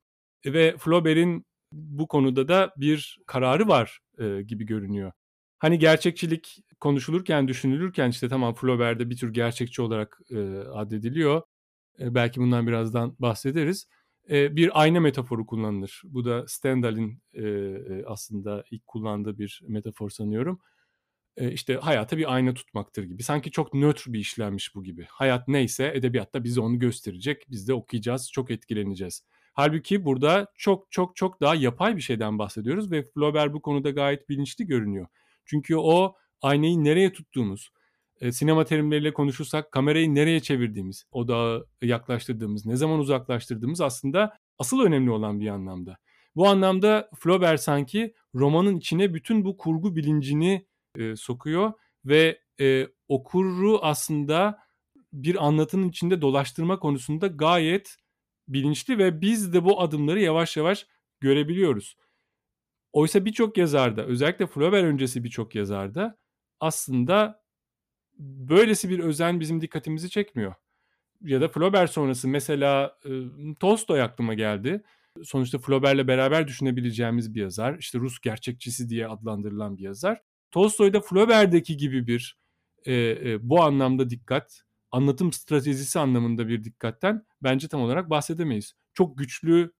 ve Flaubert'in bu konuda da bir kararı var e, gibi görünüyor. Hani gerçekçilik konuşulurken, düşünülürken işte tamam Flaubert'de bir tür gerçekçi olarak e, addediliyor. E, belki bundan birazdan bahsederiz. E, bir ayna metaforu kullanılır. Bu da Stendhal'in e, e aslında ilk kullandığı bir metafor sanıyorum işte hayata bir ayna tutmaktır gibi. Sanki çok nötr bir işlenmiş bu gibi. Hayat neyse edebiyatta bize onu gösterecek. Biz de okuyacağız, çok etkileneceğiz. Halbuki burada çok çok çok daha yapay bir şeyden bahsediyoruz ve Flaubert bu konuda gayet bilinçli görünüyor. Çünkü o aynayı nereye tuttuğumuz, e, sinema terimleriyle konuşursak kamerayı nereye çevirdiğimiz, o dağı yaklaştırdığımız, ne zaman uzaklaştırdığımız aslında asıl önemli olan bir anlamda. Bu anlamda Flaubert sanki romanın içine bütün bu kurgu bilincini e, sokuyor ve e, okuru aslında bir anlatının içinde dolaştırma konusunda gayet bilinçli ve biz de bu adımları yavaş yavaş görebiliyoruz. Oysa birçok yazarda özellikle Flaubert öncesi birçok yazarda aslında böylesi bir özen bizim dikkatimizi çekmiyor. Ya da Flaubert sonrası mesela e, Tolstoy aklıma geldi. Sonuçta Flaubert'le beraber düşünebileceğimiz bir yazar. İşte Rus gerçekçisi diye adlandırılan bir yazar. Tolstoy'da Flaubert'deki gibi bir e, e, bu anlamda dikkat, anlatım stratejisi anlamında bir dikkatten bence tam olarak bahsedemeyiz. Çok güçlü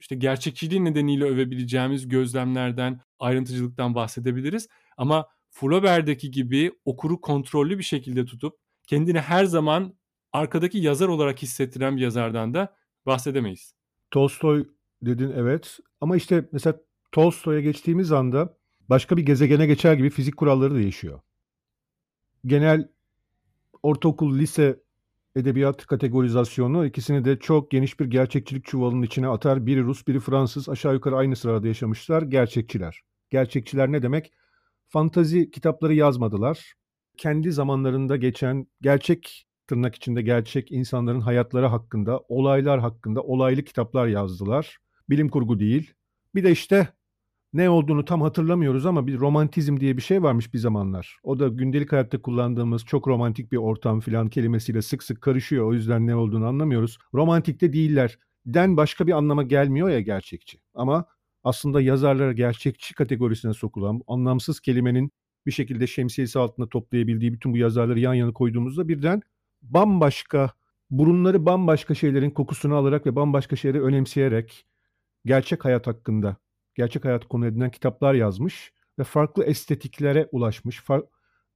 işte gerçekçiliği nedeniyle övebileceğimiz gözlemlerden, ayrıntıcılıktan bahsedebiliriz. Ama Flaubert'deki gibi okuru kontrollü bir şekilde tutup kendini her zaman arkadaki yazar olarak hissettiren bir yazardan da bahsedemeyiz. Tolstoy dedin evet ama işte mesela Tolstoy'a geçtiğimiz anda başka bir gezegene geçer gibi fizik kuralları değişiyor. Genel ortaokul, lise edebiyat kategorizasyonu ikisini de çok geniş bir gerçekçilik çuvalının içine atar. Biri Rus, biri Fransız. Aşağı yukarı aynı sırada yaşamışlar. Gerçekçiler. Gerçekçiler ne demek? Fantazi kitapları yazmadılar. Kendi zamanlarında geçen gerçek tırnak içinde gerçek insanların hayatları hakkında, olaylar hakkında olaylı kitaplar yazdılar. Bilim kurgu değil. Bir de işte ne olduğunu tam hatırlamıyoruz ama bir romantizm diye bir şey varmış bir zamanlar. O da gündelik hayatta kullandığımız çok romantik bir ortam filan kelimesiyle sık sık karışıyor. O yüzden ne olduğunu anlamıyoruz. Romantik de değiller. Den başka bir anlama gelmiyor ya gerçekçi. Ama aslında yazarlara gerçekçi kategorisine sokulan anlamsız kelimenin bir şekilde şemsiyesi altında toplayabildiği bütün bu yazarları yan yana koyduğumuzda birden bambaşka burunları bambaşka şeylerin kokusunu alarak ve bambaşka şeyleri önemseyerek gerçek hayat hakkında gerçek hayat konu edinen kitaplar yazmış ve farklı estetiklere ulaşmış. Far,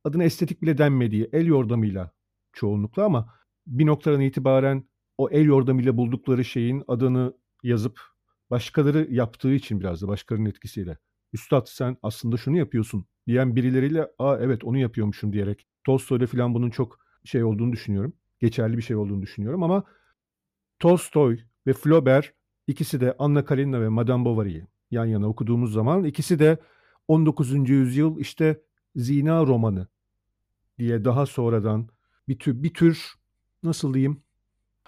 adına estetik bile denmediği el yordamıyla çoğunlukla ama bir noktadan itibaren o el yordamıyla buldukları şeyin adını yazıp başkaları yaptığı için biraz da başkalarının etkisiyle. Üstad sen aslında şunu yapıyorsun diyen birileriyle aa evet onu yapıyormuşum diyerek Tolstoy'da falan bunun çok şey olduğunu düşünüyorum. Geçerli bir şey olduğunu düşünüyorum ama Tolstoy ve Flaubert ikisi de Anna Karenina ve Madame Bovary'i yan yana okuduğumuz zaman ikisi de 19. yüzyıl işte zina romanı diye daha sonradan bir tür, bir tür nasıl diyeyim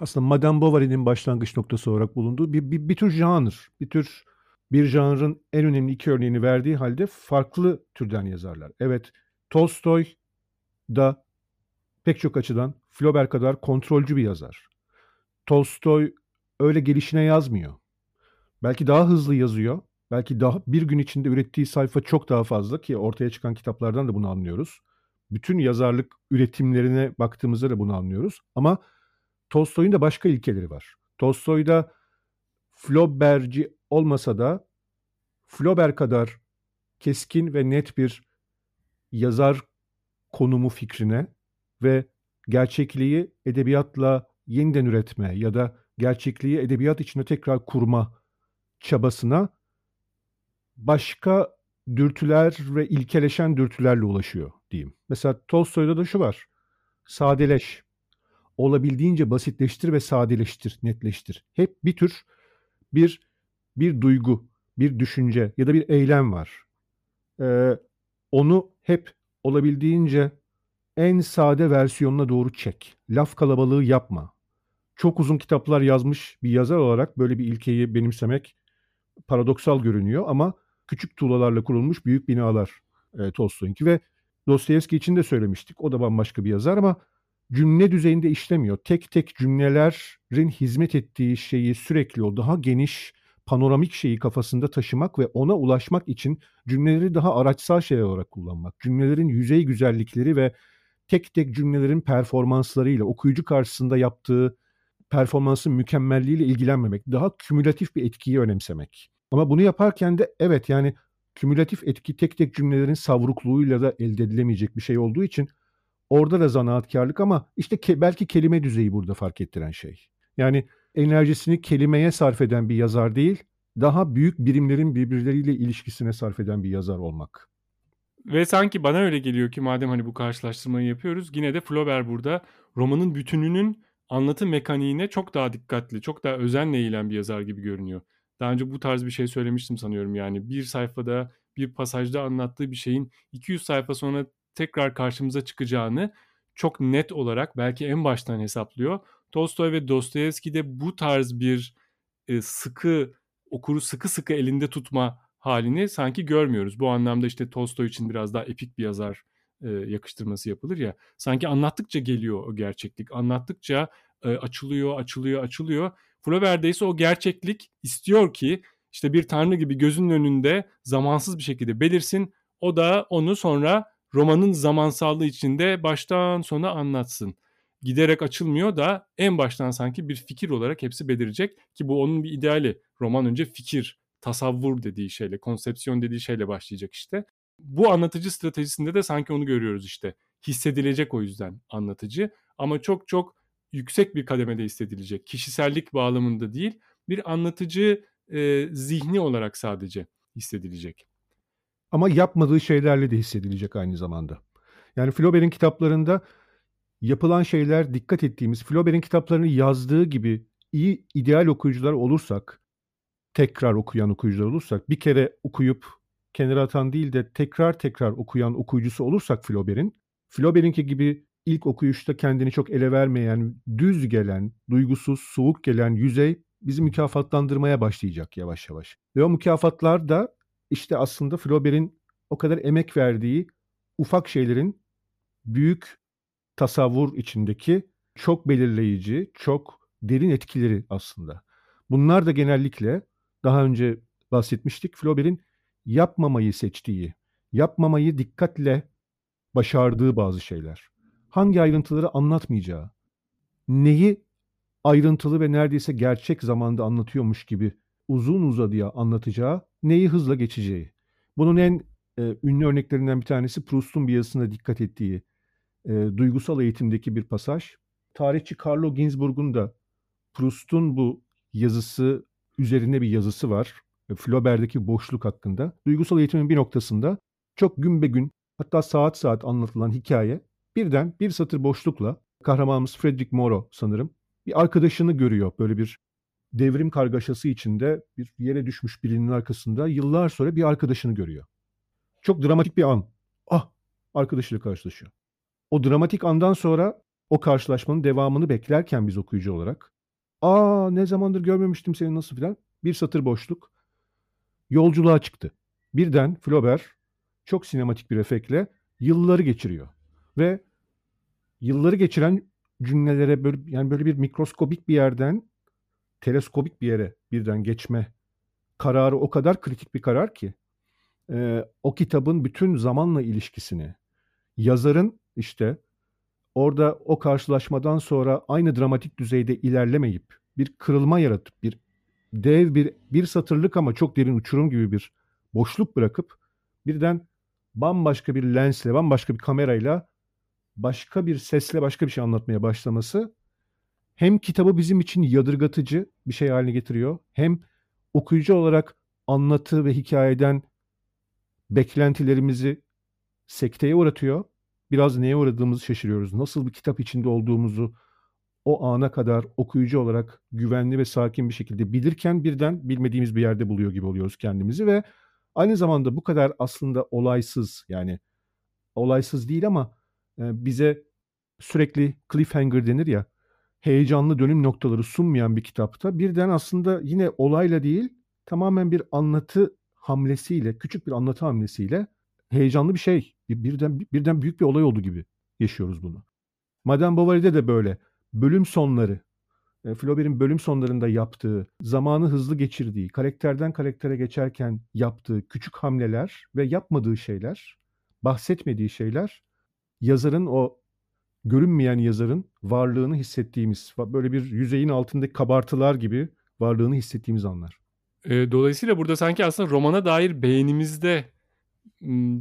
aslında Madame Bovary'nin başlangıç noktası olarak bulunduğu bir, bir, bir tür janr, bir tür bir janrın en önemli iki örneğini verdiği halde farklı türden yazarlar. Evet, Tolstoy da pek çok açıdan Flaubert kadar kontrolcü bir yazar. Tolstoy öyle gelişine yazmıyor. Belki daha hızlı yazıyor belki daha bir gün içinde ürettiği sayfa çok daha fazla ki ortaya çıkan kitaplardan da bunu anlıyoruz. Bütün yazarlık üretimlerine baktığımızda da bunu anlıyoruz. Ama Tolstoy'un da başka ilkeleri var. Tolstoy'da Flaubert'ci olmasa da Flaubert kadar keskin ve net bir yazar konumu fikrine ve gerçekliği edebiyatla yeniden üretme ya da gerçekliği edebiyat içinde tekrar kurma çabasına başka dürtüler ve ilkeleşen dürtülerle ulaşıyor diyeyim. Mesela Tolstoy'da da şu var. Sadeleş. Olabildiğince basitleştir ve sadeleştir, netleştir. Hep bir tür bir bir duygu, bir düşünce ya da bir eylem var. Ee, onu hep olabildiğince en sade versiyonuna doğru çek. Laf kalabalığı yapma. Çok uzun kitaplar yazmış bir yazar olarak böyle bir ilkeyi benimsemek paradoksal görünüyor ama küçük tuğlalarla kurulmuş büyük binalar e, Tolstoy'unki ve Dostoyevski için de söylemiştik. O da bambaşka bir yazar ama cümle düzeyinde işlemiyor. Tek tek cümlelerin hizmet ettiği şeyi sürekli o daha geniş panoramik şeyi kafasında taşımak ve ona ulaşmak için cümleleri daha araçsal şeyler olarak kullanmak. Cümlelerin yüzey güzellikleri ve tek tek cümlelerin performanslarıyla okuyucu karşısında yaptığı performansın mükemmelliğiyle ilgilenmemek, daha kümülatif bir etkiyi önemsemek. Ama bunu yaparken de evet yani kümülatif etki tek tek cümlelerin savrukluğuyla da elde edilemeyecek bir şey olduğu için orada da zanaatkarlık ama işte ke- belki kelime düzeyi burada fark ettiren şey. Yani enerjisini kelimeye sarf eden bir yazar değil, daha büyük birimlerin birbirleriyle ilişkisine sarf eden bir yazar olmak. Ve sanki bana öyle geliyor ki madem hani bu karşılaştırmayı yapıyoruz yine de Flaubert burada romanın bütününün anlatı mekaniğine çok daha dikkatli, çok daha özenle eğilen bir yazar gibi görünüyor. Daha önce bu tarz bir şey söylemiştim sanıyorum yani. Bir sayfada, bir pasajda anlattığı bir şeyin 200 sayfa sonra tekrar karşımıza çıkacağını çok net olarak belki en baştan hesaplıyor. Tolstoy ve Dostoyevski de bu tarz bir e, sıkı okuru sıkı sıkı elinde tutma halini sanki görmüyoruz. Bu anlamda işte Tolstoy için biraz daha epik bir yazar e, yakıştırması yapılır ya. Sanki anlattıkça geliyor o gerçeklik. Anlattıkça e, açılıyor, açılıyor, açılıyor. Flaubert'de ise o gerçeklik istiyor ki işte bir tanrı gibi gözünün önünde zamansız bir şekilde belirsin. O da onu sonra romanın zamansallığı içinde baştan sona anlatsın. Giderek açılmıyor da en baştan sanki bir fikir olarak hepsi belirecek ki bu onun bir ideali. Roman önce fikir, tasavvur dediği şeyle, konsepsiyon dediği şeyle başlayacak işte. Bu anlatıcı stratejisinde de sanki onu görüyoruz işte. Hissedilecek o yüzden anlatıcı ama çok çok yüksek bir kademede hissedilecek. Kişisellik bağlamında değil, bir anlatıcı e, zihni olarak sadece hissedilecek. Ama yapmadığı şeylerle de hissedilecek aynı zamanda. Yani Flaubert'in kitaplarında yapılan şeyler dikkat ettiğimiz, Flaubert'in kitaplarını yazdığı gibi iyi ideal okuyucular olursak, tekrar okuyan okuyucular olursak, bir kere okuyup kenara atan değil de tekrar tekrar okuyan okuyucusu olursak Flaubert'in, Flaubert'inki gibi ilk okuyuşta kendini çok ele vermeyen, düz gelen, duygusuz, soğuk gelen yüzey bizi mükafatlandırmaya başlayacak yavaş yavaş. Ve o mükafatlar da işte aslında Flaubert'in o kadar emek verdiği ufak şeylerin büyük tasavvur içindeki çok belirleyici, çok derin etkileri aslında. Bunlar da genellikle daha önce bahsetmiştik Flaubert'in yapmamayı seçtiği, yapmamayı dikkatle başardığı bazı şeyler. Hangi ayrıntıları anlatmayacağı, neyi ayrıntılı ve neredeyse gerçek zamanda anlatıyormuş gibi uzun uzadıya anlatacağı, neyi hızla geçeceği. Bunun en e, ünlü örneklerinden bir tanesi Proust'un bir yazısına dikkat ettiği e, duygusal eğitimdeki bir pasaj. Tarihçi Carlo Ginzburg'un da Proust'un bu yazısı üzerine bir yazısı var. E, Flaubert'deki boşluk hakkında. Duygusal eğitimin bir noktasında çok gün be gün hatta saat saat anlatılan hikaye birden bir satır boşlukla kahramanımız Frederick Moreau sanırım bir arkadaşını görüyor. Böyle bir devrim kargaşası içinde bir yere düşmüş birinin arkasında yıllar sonra bir arkadaşını görüyor. Çok dramatik bir an. Ah arkadaşıyla karşılaşıyor. O dramatik andan sonra o karşılaşmanın devamını beklerken biz okuyucu olarak aa ne zamandır görmemiştim seni nasıl filan bir satır boşluk yolculuğa çıktı. Birden Flaubert çok sinematik bir efektle yılları geçiriyor. Ve yılları geçiren cümlelere böyle yani böyle bir mikroskobik bir yerden teleskobik bir yere birden geçme kararı o kadar kritik bir karar ki e, o kitabın bütün zamanla ilişkisini yazarın işte orada o karşılaşmadan sonra aynı dramatik düzeyde ilerlemeyip bir kırılma yaratıp bir dev bir bir satırlık ama çok derin uçurum gibi bir boşluk bırakıp birden bambaşka bir lensle, bambaşka bir kamerayla başka bir sesle başka bir şey anlatmaya başlaması hem kitabı bizim için yadırgatıcı bir şey haline getiriyor hem okuyucu olarak anlatı ve hikayeden beklentilerimizi sekteye uğratıyor. Biraz neye uğradığımızı şaşırıyoruz. Nasıl bir kitap içinde olduğumuzu o ana kadar okuyucu olarak güvenli ve sakin bir şekilde bilirken birden bilmediğimiz bir yerde buluyor gibi oluyoruz kendimizi ve aynı zamanda bu kadar aslında olaysız yani olaysız değil ama bize sürekli cliffhanger denir ya heyecanlı dönüm noktaları sunmayan bir kitapta birden aslında yine olayla değil tamamen bir anlatı hamlesiyle küçük bir anlatı hamlesiyle heyecanlı bir şey birden birden büyük bir olay oldu gibi yaşıyoruz bunu. Madame Bovary'de de böyle bölüm sonları Flaubert'in bölüm sonlarında yaptığı, zamanı hızlı geçirdiği, karakterden karaktere geçerken yaptığı küçük hamleler ve yapmadığı şeyler, bahsetmediği şeyler yazarın o görünmeyen yazarın varlığını hissettiğimiz, böyle bir yüzeyin altındaki kabartılar gibi varlığını hissettiğimiz anlar. Dolayısıyla burada sanki aslında romana dair beğenimizde,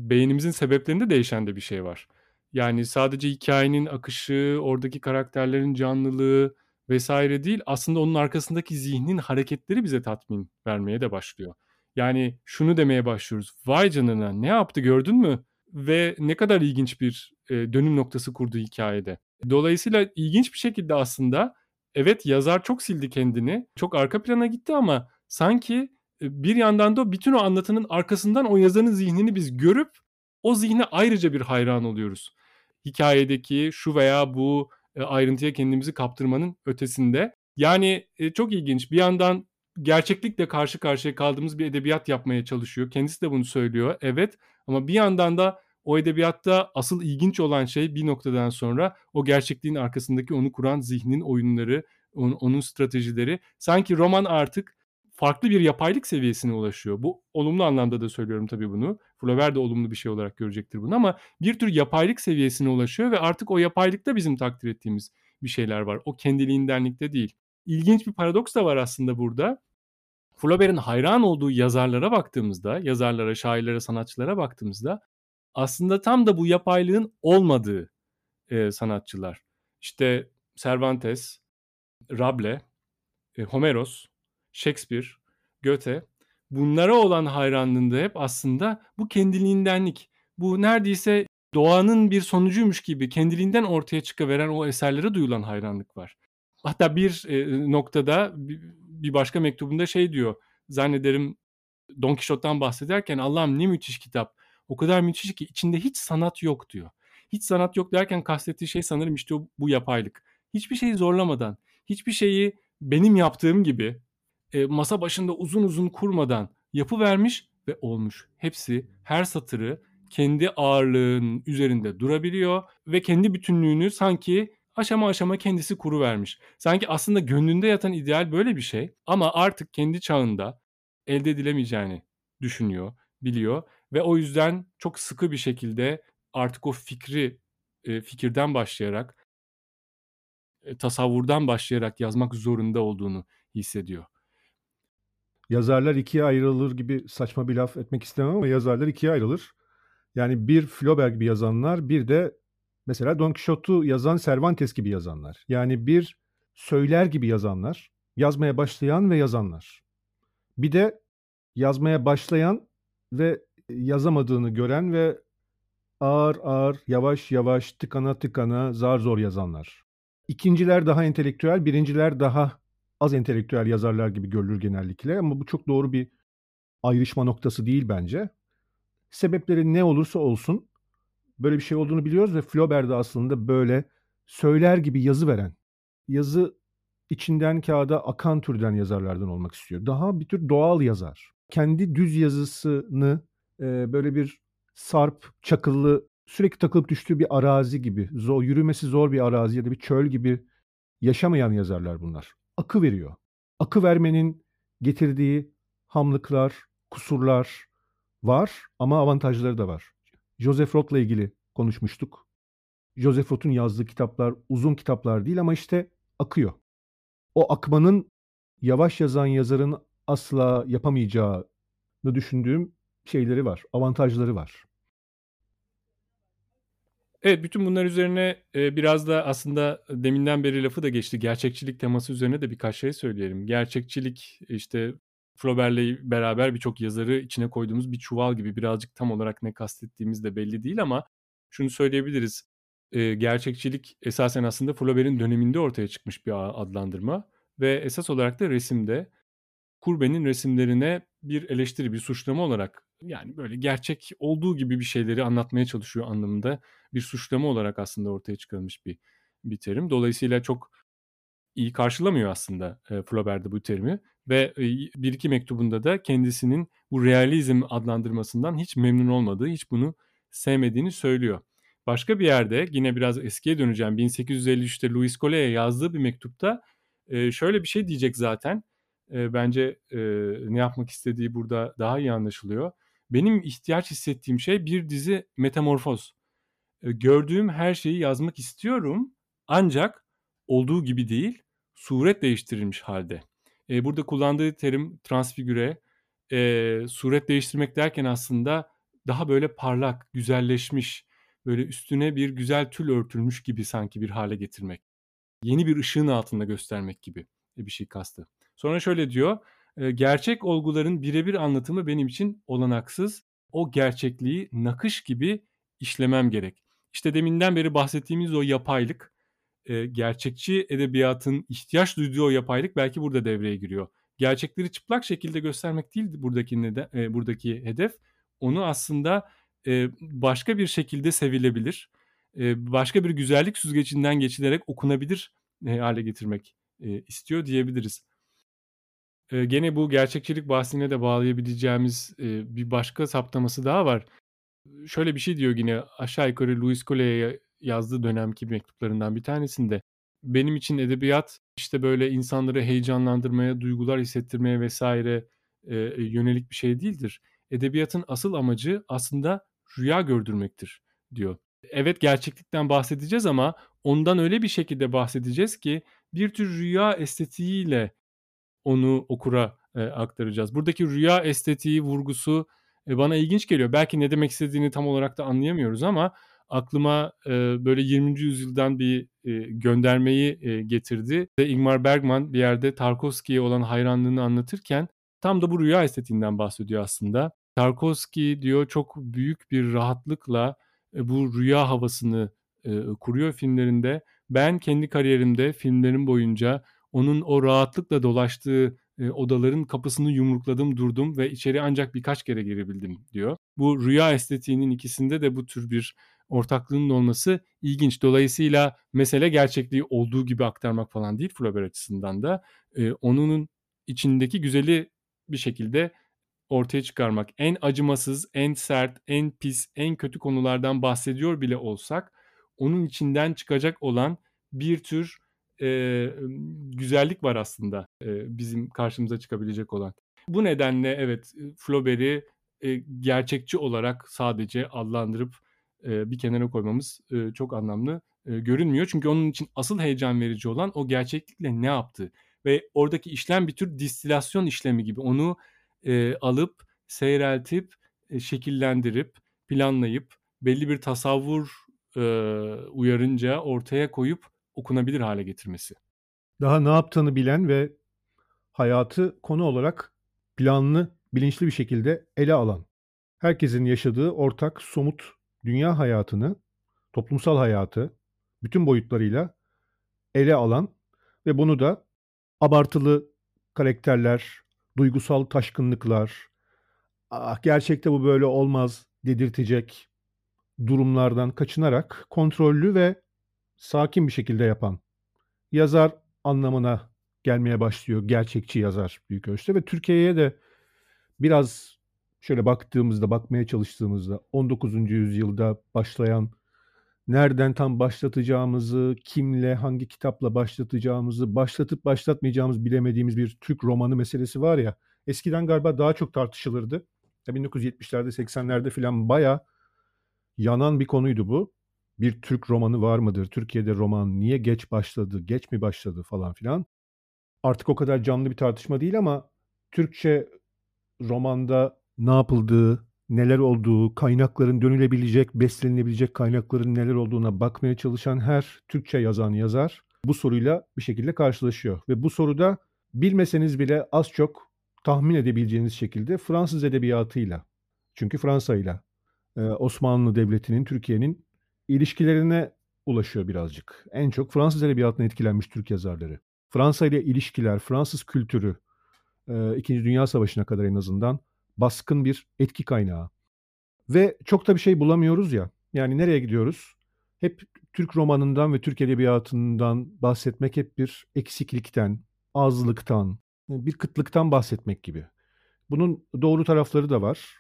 beğenimizin sebeplerinde değişen de bir şey var. Yani sadece hikayenin akışı, oradaki karakterlerin canlılığı vesaire değil, aslında onun arkasındaki zihnin hareketleri bize tatmin vermeye de başlıyor. Yani şunu demeye başlıyoruz. Vay canına ne yaptı gördün mü? ve ne kadar ilginç bir e, dönüm noktası kurdu hikayede. Dolayısıyla ilginç bir şekilde aslında evet yazar çok sildi kendini, çok arka plana gitti ama sanki bir yandan da bütün o anlatının arkasından o yazarın zihnini biz görüp o zihne ayrıca bir hayran oluyoruz. Hikayedeki şu veya bu ayrıntıya kendimizi kaptırmanın ötesinde. Yani çok ilginç. Bir yandan gerçeklikle karşı karşıya kaldığımız bir edebiyat yapmaya çalışıyor. Kendisi de bunu söylüyor. Evet ama bir yandan da o edebiyatta asıl ilginç olan şey bir noktadan sonra o gerçekliğin arkasındaki onu kuran zihnin oyunları, onun, stratejileri. Sanki roman artık farklı bir yapaylık seviyesine ulaşıyor. Bu olumlu anlamda da söylüyorum tabii bunu. Flaubert de olumlu bir şey olarak görecektir bunu ama bir tür yapaylık seviyesine ulaşıyor ve artık o yapaylıkta bizim takdir ettiğimiz bir şeyler var. O kendiliğindenlikte değil. İlginç bir paradoks da var aslında burada. Flaubert'in hayran olduğu yazarlara baktığımızda, yazarlara, şairlere, sanatçılara baktığımızda aslında tam da bu yapaylığın olmadığı e, sanatçılar. İşte Cervantes, Rabelais, e, Homeros, Shakespeare, Goethe bunlara olan hayranlığında hep aslında bu kendiliğindenlik, bu neredeyse doğanın bir sonucuymuş gibi kendiliğinden ortaya çıkaveren o eserlere duyulan hayranlık var. Hatta bir e, noktada bir başka mektubunda şey diyor. Zannederim Don Quixote'dan bahsederken Allah'ım ne müthiş kitap. O kadar müthiş ki içinde hiç sanat yok diyor. Hiç sanat yok derken kastettiği şey sanırım işte bu yapaylık. Hiçbir şeyi zorlamadan, hiçbir şeyi benim yaptığım gibi e, masa başında uzun uzun kurmadan yapı vermiş ve olmuş. Hepsi her satırı kendi ağırlığın üzerinde durabiliyor ve kendi bütünlüğünü sanki aşama aşama kendisi kuru vermiş. Sanki aslında gönlünde yatan ideal böyle bir şey ama artık kendi çağında elde edilemeyeceğini düşünüyor, biliyor ve o yüzden çok sıkı bir şekilde artık o fikri e, fikirden başlayarak e, tasavvurdan başlayarak yazmak zorunda olduğunu hissediyor. Yazarlar ikiye ayrılır gibi saçma bir laf etmek istemem ama yazarlar ikiye ayrılır. Yani bir Flaubert gibi yazanlar, bir de mesela Don Quixote'u yazan Cervantes gibi yazanlar. Yani bir söyler gibi yazanlar, yazmaya başlayan ve yazanlar. Bir de yazmaya başlayan ve yazamadığını gören ve ağır ağır, yavaş yavaş, tıkana tıkana, zar zor yazanlar. İkinciler daha entelektüel, birinciler daha az entelektüel yazarlar gibi görülür genellikle ama bu çok doğru bir ayrışma noktası değil bence. Sebepleri ne olursa olsun böyle bir şey olduğunu biliyoruz ve Flaubert de aslında böyle söyler gibi yazı veren, yazı içinden kağıda akan türden yazarlardan olmak istiyor. Daha bir tür doğal yazar. Kendi düz yazısını e, böyle bir sarp, çakıllı, sürekli takılıp düştüğü bir arazi gibi, zor, yürümesi zor bir arazi ya da bir çöl gibi yaşamayan yazarlar bunlar. Akı veriyor. Akı vermenin getirdiği hamlıklar, kusurlar var ama avantajları da var. Joseph Roth'la ilgili konuşmuştuk. Joseph Roth'un yazdığı kitaplar uzun kitaplar değil ama işte akıyor. O akmanın yavaş yazan yazarın asla yapamayacağını düşündüğüm şeyleri var, avantajları var. Evet, bütün bunlar üzerine, eee, biraz da aslında deminden beri lafı da geçti. Gerçekçilik teması üzerine de birkaç şey söyleyelim. Gerçekçilik, işte, Flaubert'le beraber birçok yazarı içine koyduğumuz bir çuval gibi. Birazcık tam olarak ne kastettiğimiz de belli değil ama şunu söyleyebiliriz. Eee, gerçekçilik esasen aslında Flaubert'in döneminde ortaya çıkmış bir adlandırma ve esas olarak da resimde Courbet'in resimlerine bir eleştiri, bir suçlama olarak yani böyle gerçek olduğu gibi bir şeyleri anlatmaya çalışıyor anlamında bir suçlama olarak aslında ortaya çıkarılmış bir bir terim. Dolayısıyla çok iyi karşılamıyor aslında e, Flaubert'de bu terimi ve e, bir iki mektubunda da kendisinin bu realizm adlandırmasından hiç memnun olmadığı, hiç bunu sevmediğini söylüyor. Başka bir yerde yine biraz eskiye döneceğim. 1853'te Louis Collet'e yazdığı bir mektupta e, şöyle bir şey diyecek zaten. E, bence e, ne yapmak istediği burada daha iyi anlaşılıyor. Benim ihtiyaç hissettiğim şey bir dizi metamorfoz. Gördüğüm her şeyi yazmak istiyorum ancak olduğu gibi değil, suret değiştirilmiş halde. Burada kullandığı terim transfigüre, suret değiştirmek derken aslında daha böyle parlak, güzelleşmiş, böyle üstüne bir güzel tül örtülmüş gibi sanki bir hale getirmek. Yeni bir ışığın altında göstermek gibi bir şey kastı. Sonra şöyle diyor, gerçek olguların birebir anlatımı benim için olanaksız. O gerçekliği nakış gibi işlemem gerek. İşte deminden beri bahsettiğimiz o yapaylık, gerçekçi edebiyatın ihtiyaç duyduğu o yapaylık belki burada devreye giriyor. Gerçekleri çıplak şekilde göstermek değil buradaki buradaki hedef. Onu aslında başka bir şekilde sevilebilir, başka bir güzellik süzgecinden geçilerek okunabilir hale getirmek istiyor diyebiliriz. Eee, gene bu gerçekçilik bahsine de bağlayabileceğimiz, eee, bir başka saptaması daha var. Şöyle bir şey diyor yine aşağı yukarı Louis Collet'e yazdığı dönemki mektuplarından bir tanesinde. Benim için edebiyat işte böyle insanları heyecanlandırmaya, duygular hissettirmeye vesaire eee, yönelik bir şey değildir. Edebiyatın asıl amacı aslında rüya gördürmektir diyor. Evet gerçeklikten bahsedeceğiz ama ondan öyle bir şekilde bahsedeceğiz ki bir tür rüya estetiğiyle onu okura e, aktaracağız. Buradaki rüya estetiği vurgusu e, bana ilginç geliyor. Belki ne demek istediğini tam olarak da anlayamıyoruz ama aklıma e, böyle 20. yüzyıldan bir e, göndermeyi e, getirdi. Ve Ingmar Bergman bir yerde Tarkovski'ye olan hayranlığını anlatırken tam da bu rüya estetiğinden bahsediyor aslında. Tarkovski diyor çok büyük bir rahatlıkla e, bu rüya havasını e, kuruyor filmlerinde. Ben kendi kariyerimde filmlerim boyunca onun o rahatlıkla dolaştığı e, odaların kapısını yumrukladım durdum ve içeri ancak birkaç kere girebildim diyor. Bu rüya estetiğinin ikisinde de bu tür bir ortaklığının olması ilginç. Dolayısıyla mesele gerçekliği olduğu gibi aktarmak falan değil Flaubert açısından da. E, onun içindeki güzeli bir şekilde ortaya çıkarmak. En acımasız, en sert, en pis, en kötü konulardan bahsediyor bile olsak onun içinden çıkacak olan bir tür e, güzellik var aslında e, bizim karşımıza çıkabilecek olan. Bu nedenle evet Flaubert'i e, gerçekçi olarak sadece adlandırıp e, bir kenara koymamız e, çok anlamlı e, görünmüyor. Çünkü onun için asıl heyecan verici olan o gerçeklikle ne yaptı ve oradaki işlem bir tür distilasyon işlemi gibi onu e, alıp seyreltip e, şekillendirip planlayıp belli bir tasavvur e, uyarınca ortaya koyup okunabilir hale getirmesi. Daha ne yaptığını bilen ve hayatı konu olarak planlı, bilinçli bir şekilde ele alan, herkesin yaşadığı ortak, somut dünya hayatını, toplumsal hayatı bütün boyutlarıyla ele alan ve bunu da abartılı karakterler, duygusal taşkınlıklar, ah gerçekte bu böyle olmaz dedirtecek durumlardan kaçınarak kontrollü ve sakin bir şekilde yapan yazar anlamına gelmeye başlıyor. Gerçekçi yazar büyük ölçüde ve Türkiye'ye de biraz şöyle baktığımızda, bakmaya çalıştığımızda 19. yüzyılda başlayan nereden tam başlatacağımızı, kimle, hangi kitapla başlatacağımızı, başlatıp başlatmayacağımız bilemediğimiz bir Türk romanı meselesi var ya. Eskiden galiba daha çok tartışılırdı. 1970'lerde, 80'lerde filan baya yanan bir konuydu bu bir Türk romanı var mıdır? Türkiye'de roman niye geç başladı? Geç mi başladı falan filan. Artık o kadar canlı bir tartışma değil ama Türkçe romanda ne yapıldığı, neler olduğu, kaynakların dönülebilecek, beslenilebilecek kaynakların neler olduğuna bakmaya çalışan her Türkçe yazan yazar bu soruyla bir şekilde karşılaşıyor. Ve bu soruda bilmeseniz bile az çok tahmin edebileceğiniz şekilde Fransız edebiyatıyla, çünkü Fransa ile Osmanlı Devleti'nin, Türkiye'nin ilişkilerine ulaşıyor birazcık. En çok Fransız edebiyatına etkilenmiş Türk yazarları. Fransa ile ilişkiler, Fransız kültürü, İkinci Dünya Savaşı'na kadar en azından baskın bir etki kaynağı. Ve çok da bir şey bulamıyoruz ya. Yani nereye gidiyoruz? Hep Türk romanından ve Türk edebiyatından bahsetmek hep bir eksiklikten, azlıktan, bir kıtlıktan bahsetmek gibi. Bunun doğru tarafları da var,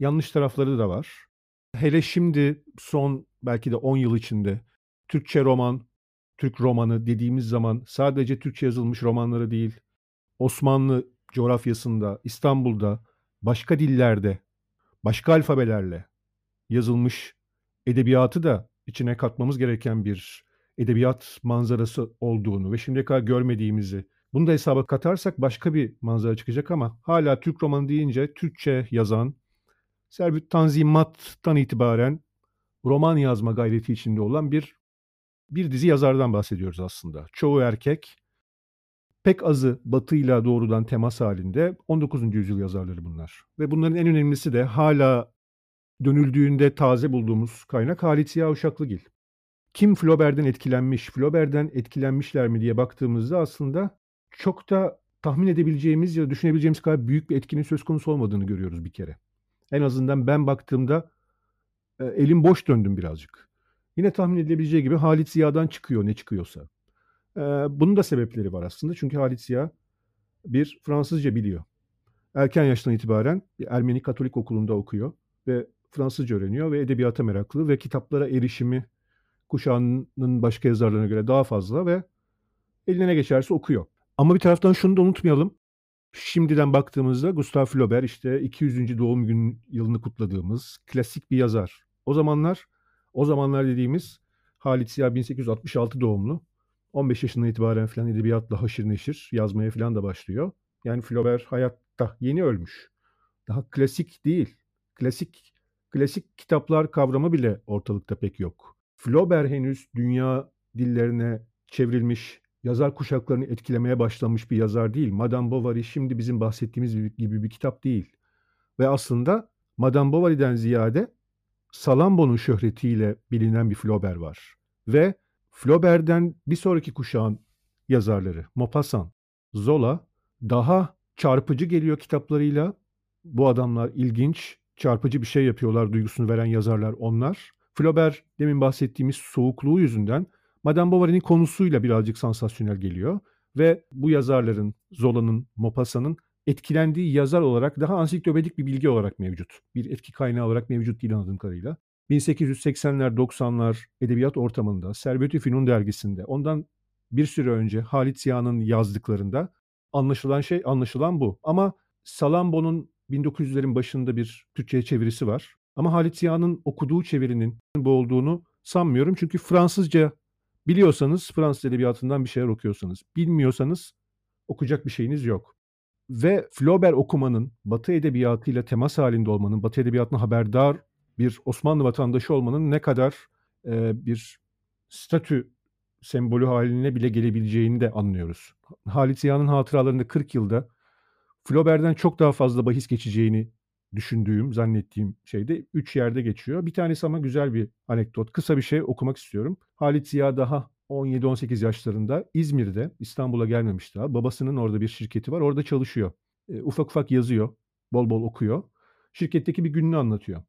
yanlış tarafları da var. Hele şimdi son belki de 10 yıl içinde Türkçe roman, Türk romanı dediğimiz zaman sadece Türkçe yazılmış romanları değil, Osmanlı coğrafyasında, İstanbul'da, başka dillerde, başka alfabelerle yazılmış edebiyatı da içine katmamız gereken bir edebiyat manzarası olduğunu ve şimdiye kadar görmediğimizi bunu da hesaba katarsak başka bir manzara çıkacak ama hala Türk romanı deyince Türkçe yazan, Servet Tanzimat'tan itibaren roman yazma gayreti içinde olan bir bir dizi yazardan bahsediyoruz aslında. Çoğu erkek, pek azı batıyla doğrudan temas halinde 19. yüzyıl yazarları bunlar. Ve bunların en önemlisi de hala dönüldüğünde taze bulduğumuz kaynak Halit Ziya Uşaklıgil. Kim Flaubert'den etkilenmiş, Flaubert'den etkilenmişler mi diye baktığımızda aslında çok da tahmin edebileceğimiz ya da düşünebileceğimiz kadar büyük bir etkinin söz konusu olmadığını görüyoruz bir kere. En azından ben baktığımda elim boş döndüm birazcık. Yine tahmin edilebileceği gibi Halit Ziya'dan çıkıyor ne çıkıyorsa. Bunun da sebepleri var aslında. Çünkü Halit Ziya bir Fransızca biliyor. Erken yaştan itibaren bir Ermeni Katolik okulunda okuyor ve Fransızca öğreniyor ve edebiyata meraklı ve kitaplara erişimi kuşağının başka yazarlarına göre daha fazla ve eline ne geçerse okuyor. Ama bir taraftan şunu da unutmayalım. Şimdiden baktığımızda Gustav Flaubert işte 200. doğum gün yılını kutladığımız klasik bir yazar. O zamanlar o zamanlar dediğimiz Halit Ziya 1866 doğumlu. 15 yaşından itibaren falan edebiyatla haşır neşir yazmaya falan da başlıyor. Yani Flaubert hayatta yeni ölmüş. Daha klasik değil. Klasik klasik kitaplar kavramı bile ortalıkta pek yok. Flaubert henüz dünya dillerine çevrilmiş, yazar kuşaklarını etkilemeye başlamış bir yazar değil. Madame Bovary şimdi bizim bahsettiğimiz gibi bir kitap değil. Ve aslında Madame Bovary'den ziyade Salambo'nun şöhretiyle bilinen bir Flaubert var. Ve Flaubert'den bir sonraki kuşağın yazarları Maupassant, Zola daha çarpıcı geliyor kitaplarıyla. Bu adamlar ilginç, çarpıcı bir şey yapıyorlar duygusunu veren yazarlar onlar. Flaubert demin bahsettiğimiz soğukluğu yüzünden Madame Bovary'nin konusuyla birazcık sansasyonel geliyor ve bu yazarların, Zola'nın, Maupassant'ın etkilendiği yazar olarak daha ansiklopedik bir bilgi olarak mevcut. Bir etki kaynağı olarak mevcut değil anladığım kadarıyla. 1880'ler 90'lar edebiyat ortamında Servet-i dergisinde ondan bir süre önce Halit Ziya'nın yazdıklarında anlaşılan şey anlaşılan bu. Ama Salambo'nun 1900'lerin başında bir Türkçe'ye çevirisi var. Ama Halit Ziya'nın okuduğu çevirinin bu olduğunu sanmıyorum. Çünkü Fransızca biliyorsanız Fransız edebiyatından bir şeyler okuyorsanız. Bilmiyorsanız okuyacak bir şeyiniz yok. Ve Flaubert okumanın, Batı edebiyatıyla temas halinde olmanın, Batı edebiyatına haberdar bir Osmanlı vatandaşı olmanın ne kadar e, bir statü sembolü haline bile gelebileceğini de anlıyoruz. Halit Ziya'nın hatıralarında 40 yılda Flaubert'den çok daha fazla bahis geçeceğini düşündüğüm, zannettiğim şeyde 3 yerde geçiyor. Bir tanesi ama güzel bir anekdot. Kısa bir şey okumak istiyorum. Halit Ziya daha 17-18 yaşlarında İzmir'de, İstanbul'a gelmemiş daha. Babasının orada bir şirketi var. Orada çalışıyor. E, ufak ufak yazıyor. Bol bol okuyor. Şirketteki bir gününü anlatıyor.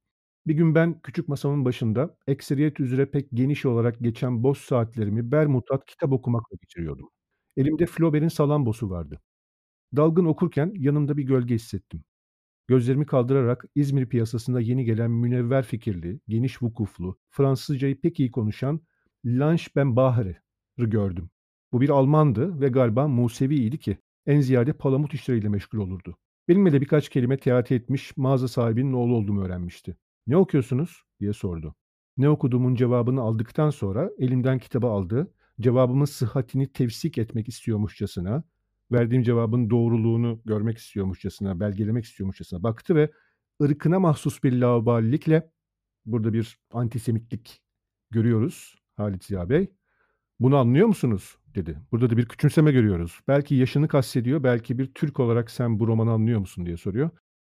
Bir gün ben küçük masamın başında ekseriyet üzere pek geniş olarak geçen boş saatlerimi bermutat kitap okumakla geçiriyordum. Elimde Flaubert'in salambosu vardı. Dalgın okurken yanımda bir gölge hissettim. Gözlerimi kaldırarak İzmir piyasasında yeni gelen münevver fikirli, geniş vukuflu, Fransızcayı pek iyi konuşan Lange Ben Bahr'ı gördüm. Bu bir Almandı ve galiba Musevi'ydi ki en ziyade palamut işleriyle meşgul olurdu. Benimle de birkaç kelime teati etmiş mağaza sahibinin oğlu olduğumu öğrenmişti. Ne okuyorsunuz? diye sordu. Ne okuduğumun cevabını aldıktan sonra elimden kitabı aldı, cevabımın sıhhatini tevsik etmek istiyormuşçasına, verdiğim cevabın doğruluğunu görmek istiyormuşçasına, belgelemek istiyormuşçasına baktı ve ırkına mahsus bir laubalilikle burada bir antisemitlik görüyoruz Halit Ziya Bey. Bunu anlıyor musunuz? dedi. Burada da bir küçümseme görüyoruz. Belki yaşını kastediyor, belki bir Türk olarak sen bu romanı anlıyor musun diye soruyor.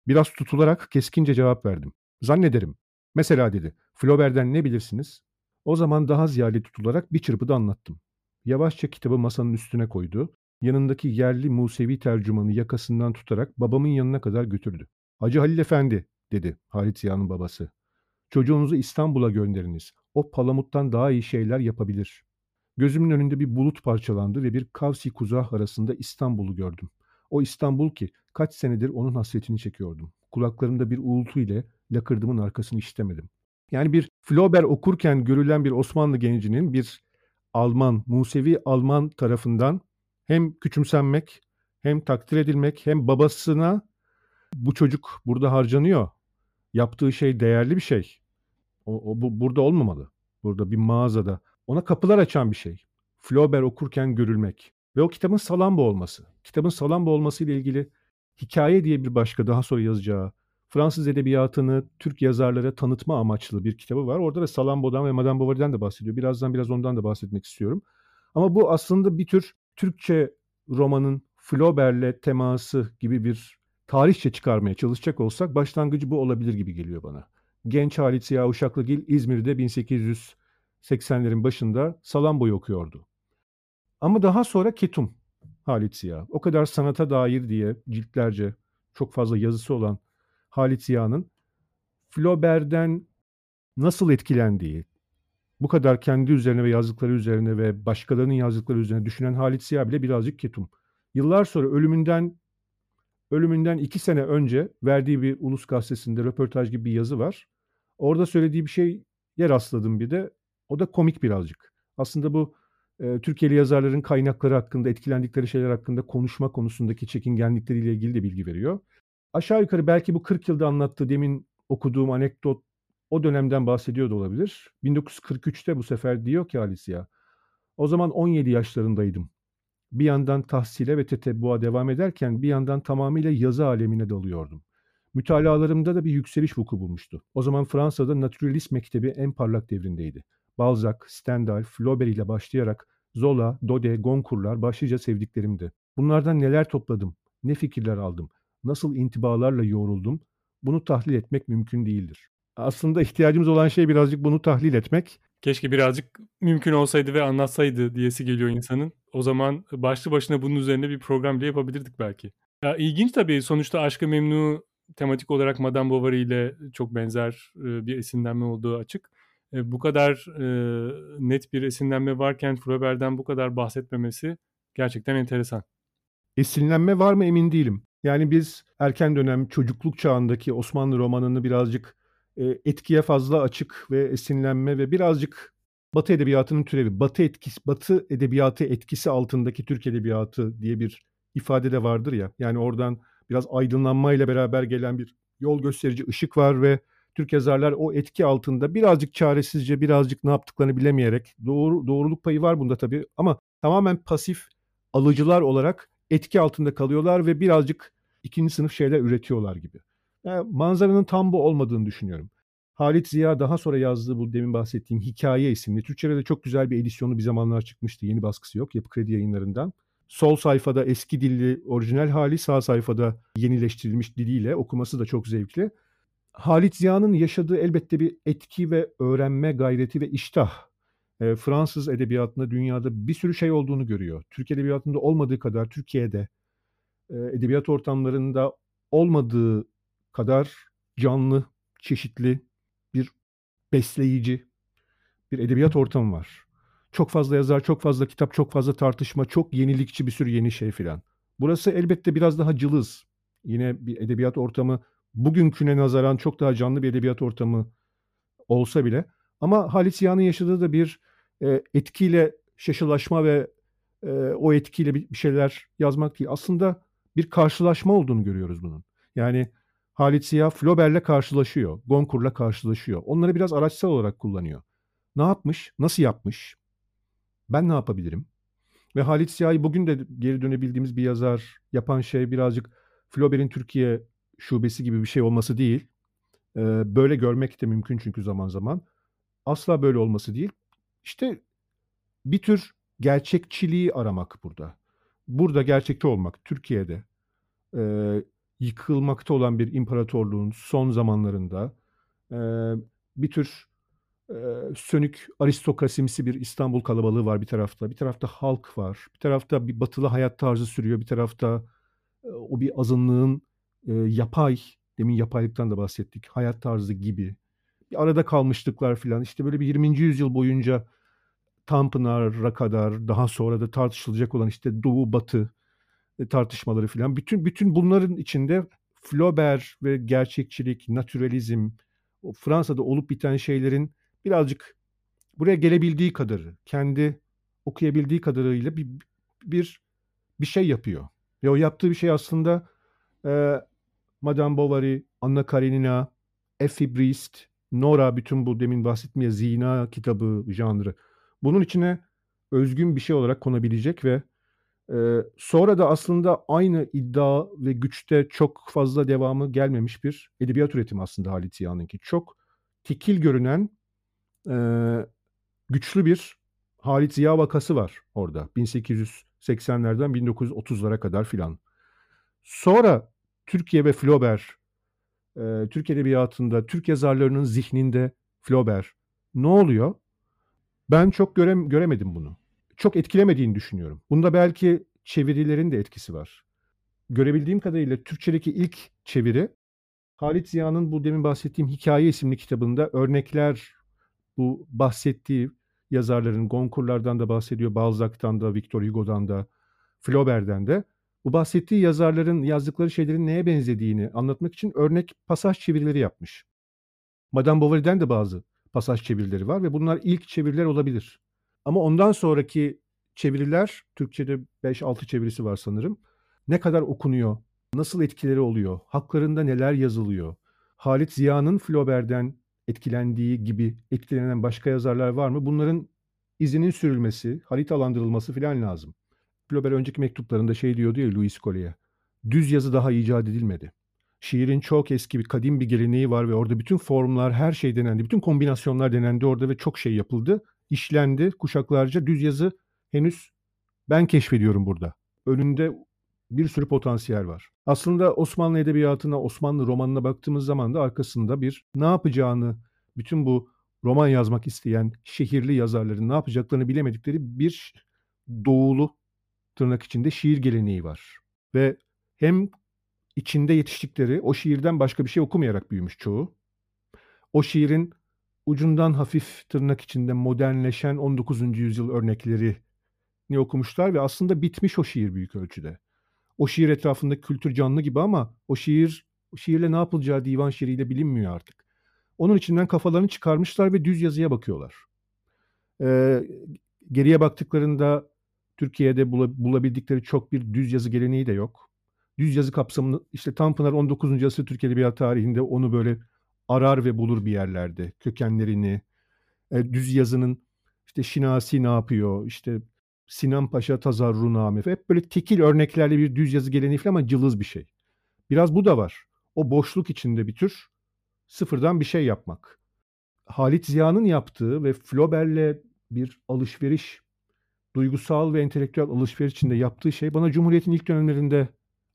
Biraz tutularak keskince cevap verdim. Zannederim. Mesela dedi, Flaubert'den ne bilirsiniz? O zaman daha ziyade tutularak bir çırpıda anlattım. Yavaşça kitabı masanın üstüne koydu. Yanındaki yerli Musevi tercümanı yakasından tutarak babamın yanına kadar götürdü. Hacı Halil Efendi, dedi Halit Ziya'nın babası. Çocuğunuzu İstanbul'a gönderiniz. O palamuttan daha iyi şeyler yapabilir. Gözümün önünde bir bulut parçalandı ve bir kavsi kuzah arasında İstanbul'u gördüm. O İstanbul ki kaç senedir onun hasretini çekiyordum. Kulaklarımda bir uğultu ile lakırdımın arkasını işitemedim. Yani bir Flaubert okurken görülen bir Osmanlı gencinin bir Alman, Musevi Alman tarafından hem küçümsenmek, hem takdir edilmek, hem babasına bu çocuk burada harcanıyor. Yaptığı şey değerli bir şey. O, o bu burada olmamalı. Burada bir mağazada ona kapılar açan bir şey. Flaubert okurken görülmek ve o kitabın Salambo olması. Kitabın Salambo olması ile ilgili hikaye diye bir başka daha sonra yazacağı Fransız edebiyatını Türk yazarlara tanıtma amaçlı bir kitabı var. Orada da Salambo'dan ve Madame Bovary'den de bahsediyor. Birazdan biraz ondan da bahsetmek istiyorum. Ama bu aslında bir tür Türkçe romanın Flaubert'le teması gibi bir tarihçe çıkarmaya çalışacak olsak başlangıcı bu olabilir gibi geliyor bana. Genç Halit Ziya Uşaklıgil İzmir'de 1880'lerin başında Salambo'yu okuyordu. Ama daha sonra Ketum Halit Ziya. O kadar sanata dair diye ciltlerce çok fazla yazısı olan Halit Ziya'nın Flaubert'den nasıl etkilendiği, bu kadar kendi üzerine ve yazdıkları üzerine ve başkalarının yazdıkları üzerine düşünen Halit Ziya bile birazcık ketum. yıllar sonra ölümünden ölümünden iki sene önce verdiği bir ulus gazetesinde röportaj gibi bir yazı var. Orada söylediği bir şey yer rastladım bir de. O da komik birazcık. Aslında bu e, Türkiye'li yazarların kaynakları hakkında, etkilendikleri şeyler hakkında konuşma konusundaki çekingenlikleriyle ilgili de bilgi veriyor. Aşağı yukarı belki bu 40 yılda anlattığı demin okuduğum anekdot o dönemden bahsediyor da olabilir. 1943'te bu sefer diyor ki Alicia, o zaman 17 yaşlarındaydım. Bir yandan tahsile ve tetebbuğa devam ederken bir yandan tamamıyla yazı alemine dalıyordum. Mütalalarımda da bir yükseliş vuku bulmuştu. O zaman Fransa'da naturalist mektebi en parlak devrindeydi. Balzac, Stendhal, Flaubert ile başlayarak Zola, Dode, Goncourt'lar başlıca sevdiklerimdi. Bunlardan neler topladım, ne fikirler aldım, nasıl intibalarla yoğruldum, bunu tahlil etmek mümkün değildir. Aslında ihtiyacımız olan şey birazcık bunu tahlil etmek. Keşke birazcık mümkün olsaydı ve anlatsaydı diyesi geliyor insanın. O zaman başlı başına bunun üzerine bir program bile yapabilirdik belki. Ya, ilginç tabii sonuçta Aşkı Memnu tematik olarak Madame Bovary ile çok benzer bir esinlenme olduğu açık. E, bu kadar e, net bir esinlenme varken Flaubert'den bu kadar bahsetmemesi gerçekten enteresan. Esinlenme var mı emin değilim. Yani biz erken dönem çocukluk çağındaki Osmanlı romanını birazcık e, etkiye fazla açık ve esinlenme ve birazcık Batı edebiyatının türevi, Batı etkisi, Batı edebiyatı etkisi altındaki Türk edebiyatı diye bir ifade de vardır ya. Yani oradan biraz aydınlanmayla beraber gelen bir yol gösterici ışık var ve Türk yazarlar o etki altında birazcık çaresizce, birazcık ne yaptıklarını bilemeyerek doğru doğruluk payı var bunda tabii ama tamamen pasif alıcılar olarak etki altında kalıyorlar ve birazcık ikinci sınıf şeyler üretiyorlar gibi. Yani manzaranın tam bu olmadığını düşünüyorum. Halit Ziya daha sonra yazdığı bu demin bahsettiğim Hikaye isimli Türkçe'de de çok güzel bir edisyonu bir zamanlar çıkmıştı. Yeni baskısı yok Yapı Kredi yayınlarından. Sol sayfada eski dilli orijinal hali, sağ sayfada yenileştirilmiş diliyle okuması da çok zevkli. Halit Ziya'nın yaşadığı elbette bir etki ve öğrenme gayreti ve iştah. E, Fransız edebiyatında dünyada bir sürü şey olduğunu görüyor. Türk edebiyatında olmadığı kadar Türkiye'de e, edebiyat ortamlarında olmadığı kadar canlı, çeşitli bir besleyici bir edebiyat ortamı var. Çok fazla yazar, çok fazla kitap, çok fazla tartışma, çok yenilikçi bir sürü yeni şey filan. Burası elbette biraz daha cılız. Yine bir edebiyat ortamı bugünküne nazaran çok daha canlı bir edebiyat ortamı olsa bile ama Halit Ziya'nın yaşadığı da bir e, etkiyle şaşılaşma ve e, o etkiyle bir, şeyler yazmak değil. Aslında bir karşılaşma olduğunu görüyoruz bunun. Yani Halit Ziya Flaubert'le karşılaşıyor, Goncourt'la karşılaşıyor. Onları biraz araçsal olarak kullanıyor. Ne yapmış, nasıl yapmış, ben ne yapabilirim? Ve Halit Ziya'yı bugün de geri dönebildiğimiz bir yazar yapan şey birazcık Flaubert'in Türkiye şubesi gibi bir şey olması değil. Böyle görmek de mümkün çünkü zaman zaman. Asla böyle olması değil. İşte bir tür gerçekçiliği aramak burada. Burada gerçekte olmak, Türkiye'de e, yıkılmakta olan bir imparatorluğun son zamanlarında e, bir tür e, sönük aristokrasimsi bir İstanbul kalabalığı var bir tarafta. Bir tarafta halk var. Bir tarafta bir batılı hayat tarzı sürüyor. Bir tarafta e, o bir azınlığın e, yapay, demin yapaylıktan da bahsettik, hayat tarzı gibi bir arada kalmışlıklar filan. İşte böyle bir 20. yüzyıl boyunca Tanpınar'a kadar daha sonra da tartışılacak olan işte Doğu Batı tartışmaları filan. Bütün bütün bunların içinde Flaubert ve gerçekçilik, naturalizm, Fransa'da olup biten şeylerin birazcık buraya gelebildiği kadarı, kendi okuyabildiği kadarıyla bir bir bir şey yapıyor. Ve o yaptığı bir şey aslında e, Madame Bovary, Anna Karenina, Effie Briest, Nora bütün bu demin bahsetmeye zina kitabı janrı. Bunun içine özgün bir şey olarak konabilecek ve e, sonra da aslında aynı iddia ve güçte çok fazla devamı gelmemiş bir edebiyat üretimi aslında Halit Ziya'nınki. Çok tekil görünen e, güçlü bir Halit Ziya vakası var orada. 1880'lerden 1930'lara kadar filan. Sonra Türkiye ve Flaubert, e, Türk Edebiyatı'nda, Türk yazarlarının zihninde Flaubert ne oluyor? Ben çok görem göremedim bunu. Çok etkilemediğini düşünüyorum. Bunda belki çevirilerin de etkisi var. Görebildiğim kadarıyla Türkçedeki ilk çeviri Halit Ziya'nın bu demin bahsettiğim Hikaye isimli kitabında örnekler bu bahsettiği yazarların Goncourt'lardan da bahsediyor, Balzac'tan da, Victor Hugo'dan da, Flaubert'den de bu bahsettiği yazarların yazdıkları şeylerin neye benzediğini anlatmak için örnek pasaj çevirileri yapmış. Madame Bovary'den de bazı pasaj çevirileri var ve bunlar ilk çeviriler olabilir. Ama ondan sonraki çeviriler, Türkçe'de 5-6 çevirisi var sanırım. Ne kadar okunuyor, nasıl etkileri oluyor, haklarında neler yazılıyor, Halit Ziya'nın Flaubert'den etkilendiği gibi etkilenen başka yazarlar var mı? Bunların izinin sürülmesi, haritalandırılması filan lazım. Flaubert önceki mektuplarında şey diyordu ya Louis Collier. Düz yazı daha icat edilmedi. Şiirin çok eski bir kadim bir geleneği var ve orada bütün formlar, her şey denendi. Bütün kombinasyonlar denendi orada ve çok şey yapıldı. İşlendi kuşaklarca. Düz yazı henüz ben keşfediyorum burada. Önünde bir sürü potansiyel var. Aslında Osmanlı edebiyatına, Osmanlı romanına baktığımız zaman da arkasında bir ne yapacağını, bütün bu roman yazmak isteyen şehirli yazarların ne yapacaklarını bilemedikleri bir doğulu tırnak içinde şiir geleneği var. Ve hem içinde yetiştikleri o şiirden başka bir şey okumayarak büyümüş çoğu. O şiirin ucundan hafif tırnak içinde modernleşen 19. yüzyıl örnekleri ne okumuşlar ve aslında bitmiş o şiir büyük ölçüde. O şiir etrafında kültür canlı gibi ama o şiir o şiirle ne yapılacağı divan şiiriyle bilinmiyor artık. Onun içinden kafalarını çıkarmışlar ve düz yazıya bakıyorlar. Ee, geriye baktıklarında Türkiye'de bulabildikleri çok bir düz yazı geleneği de yok. Düz yazı kapsamını işte Tanpınar 19. asır Türk Edebiyat tarihinde onu böyle arar ve bulur bir yerlerde kökenlerini. E, düz yazının işte Şinasi ne yapıyor, işte Sinan Paşa Tazarruname hep böyle tekil örneklerle bir düz yazı geleneği falan ama cılız bir şey. Biraz bu da var. O boşluk içinde bir tür sıfırdan bir şey yapmak. Halit Ziya'nın yaptığı ve Flaubert'le bir alışveriş, duygusal ve entelektüel alışveriş içinde yaptığı şey bana Cumhuriyet'in ilk dönemlerinde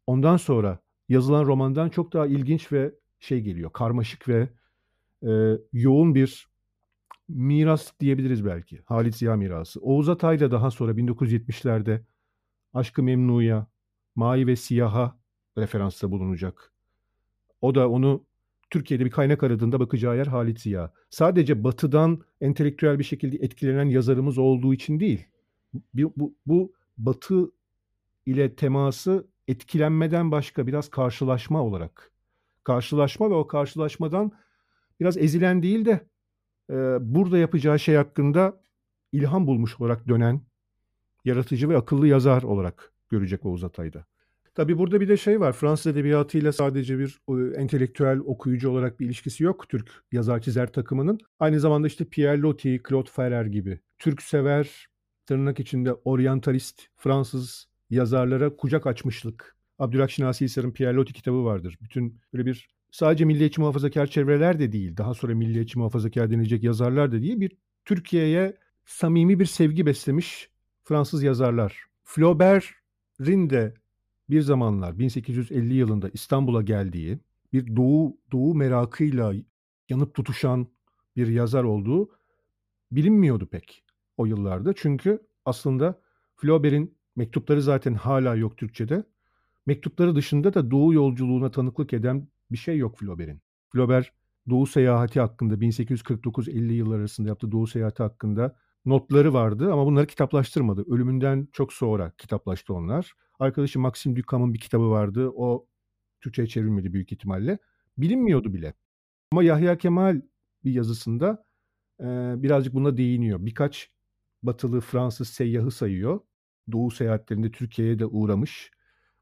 ondan sonra yazılan romandan çok daha ilginç ve şey geliyor. Karmaşık ve e, yoğun bir miras diyebiliriz belki. Halit Ziya mirası. Oğuz Atay da daha sonra 1970'lerde Aşkı Memnu'ya, Mavi ve Siyah'a referansta bulunacak. O da onu Türkiye'de bir kaynak aradığında bakacağı yer Halit Ziya. Sadece batıdan entelektüel bir şekilde etkilenen yazarımız olduğu için değil. Bu, bu, bu batı ile teması etkilenmeden başka biraz karşılaşma olarak. Karşılaşma ve o karşılaşmadan biraz ezilen değil de e, burada yapacağı şey hakkında ilham bulmuş olarak dönen yaratıcı ve akıllı yazar olarak görecek Oğuz Atay'da. Tabii burada bir de şey var. Fransız edebiyatıyla sadece bir e, entelektüel okuyucu olarak bir ilişkisi yok Türk yazar çizer takımının. Aynı zamanda işte Pierre Loti, Claude Ferrer gibi Türk sever, tırnak içinde oryantalist Fransız yazarlara kucak açmışlık. Abdülhak Şinasi Hisar'ın Pierre Loti kitabı vardır. Bütün böyle bir sadece milliyetçi muhafazakar çevreler de değil, daha sonra milliyetçi muhafazakar denilecek yazarlar da değil, bir Türkiye'ye samimi bir sevgi beslemiş Fransız yazarlar. Flaubert'in de bir zamanlar 1850 yılında İstanbul'a geldiği, bir doğu doğu merakıyla yanıp tutuşan bir yazar olduğu bilinmiyordu pek o yıllarda. Çünkü aslında Flaubert'in mektupları zaten hala yok Türkçe'de. Mektupları dışında da doğu yolculuğuna tanıklık eden bir şey yok Flaubert'in. Flaubert Doğu seyahati hakkında 1849-50 yıllar arasında yaptığı Doğu seyahati hakkında notları vardı ama bunları kitaplaştırmadı. Ölümünden çok sonra kitaplaştı onlar. Arkadaşı Maxim Ducham'ın bir kitabı vardı. O Türkçe'ye çevrilmedi büyük ihtimalle. Bilinmiyordu bile. Ama Yahya Kemal bir yazısında e, birazcık buna değiniyor. Birkaç batılı Fransız seyyahı sayıyor. Doğu seyahatlerinde Türkiye'ye de uğramış.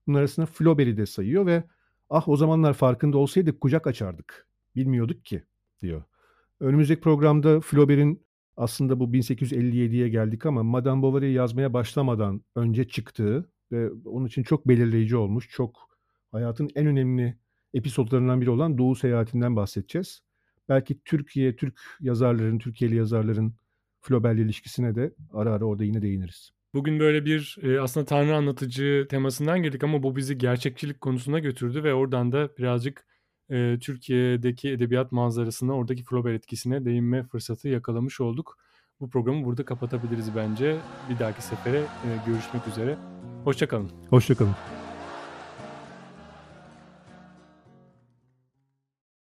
Bunun arasında Flaubert'i de sayıyor ve ah o zamanlar farkında olsaydık kucak açardık. Bilmiyorduk ki diyor. Önümüzdeki programda Flaubert'in aslında bu 1857'ye geldik ama Madame Bovary'i yazmaya başlamadan önce çıktığı ve onun için çok belirleyici olmuş, çok hayatın en önemli episodlarından biri olan Doğu Seyahati'nden bahsedeceğiz. Belki Türkiye, Türk yazarların, Türkiye'li yazarların Flaubert'le ilişkisine de ara ara orada yine değiniriz. Bugün böyle bir e, aslında tanrı anlatıcı temasından girdik ama bu bizi gerçekçilik konusuna götürdü ve oradan da birazcık e, Türkiye'deki edebiyat manzarasına, oradaki Flaubert etkisine değinme fırsatı yakalamış olduk. Bu programı burada kapatabiliriz bence. Bir dahaki sefere e, görüşmek üzere. Hoşçakalın. Hoşçakalın.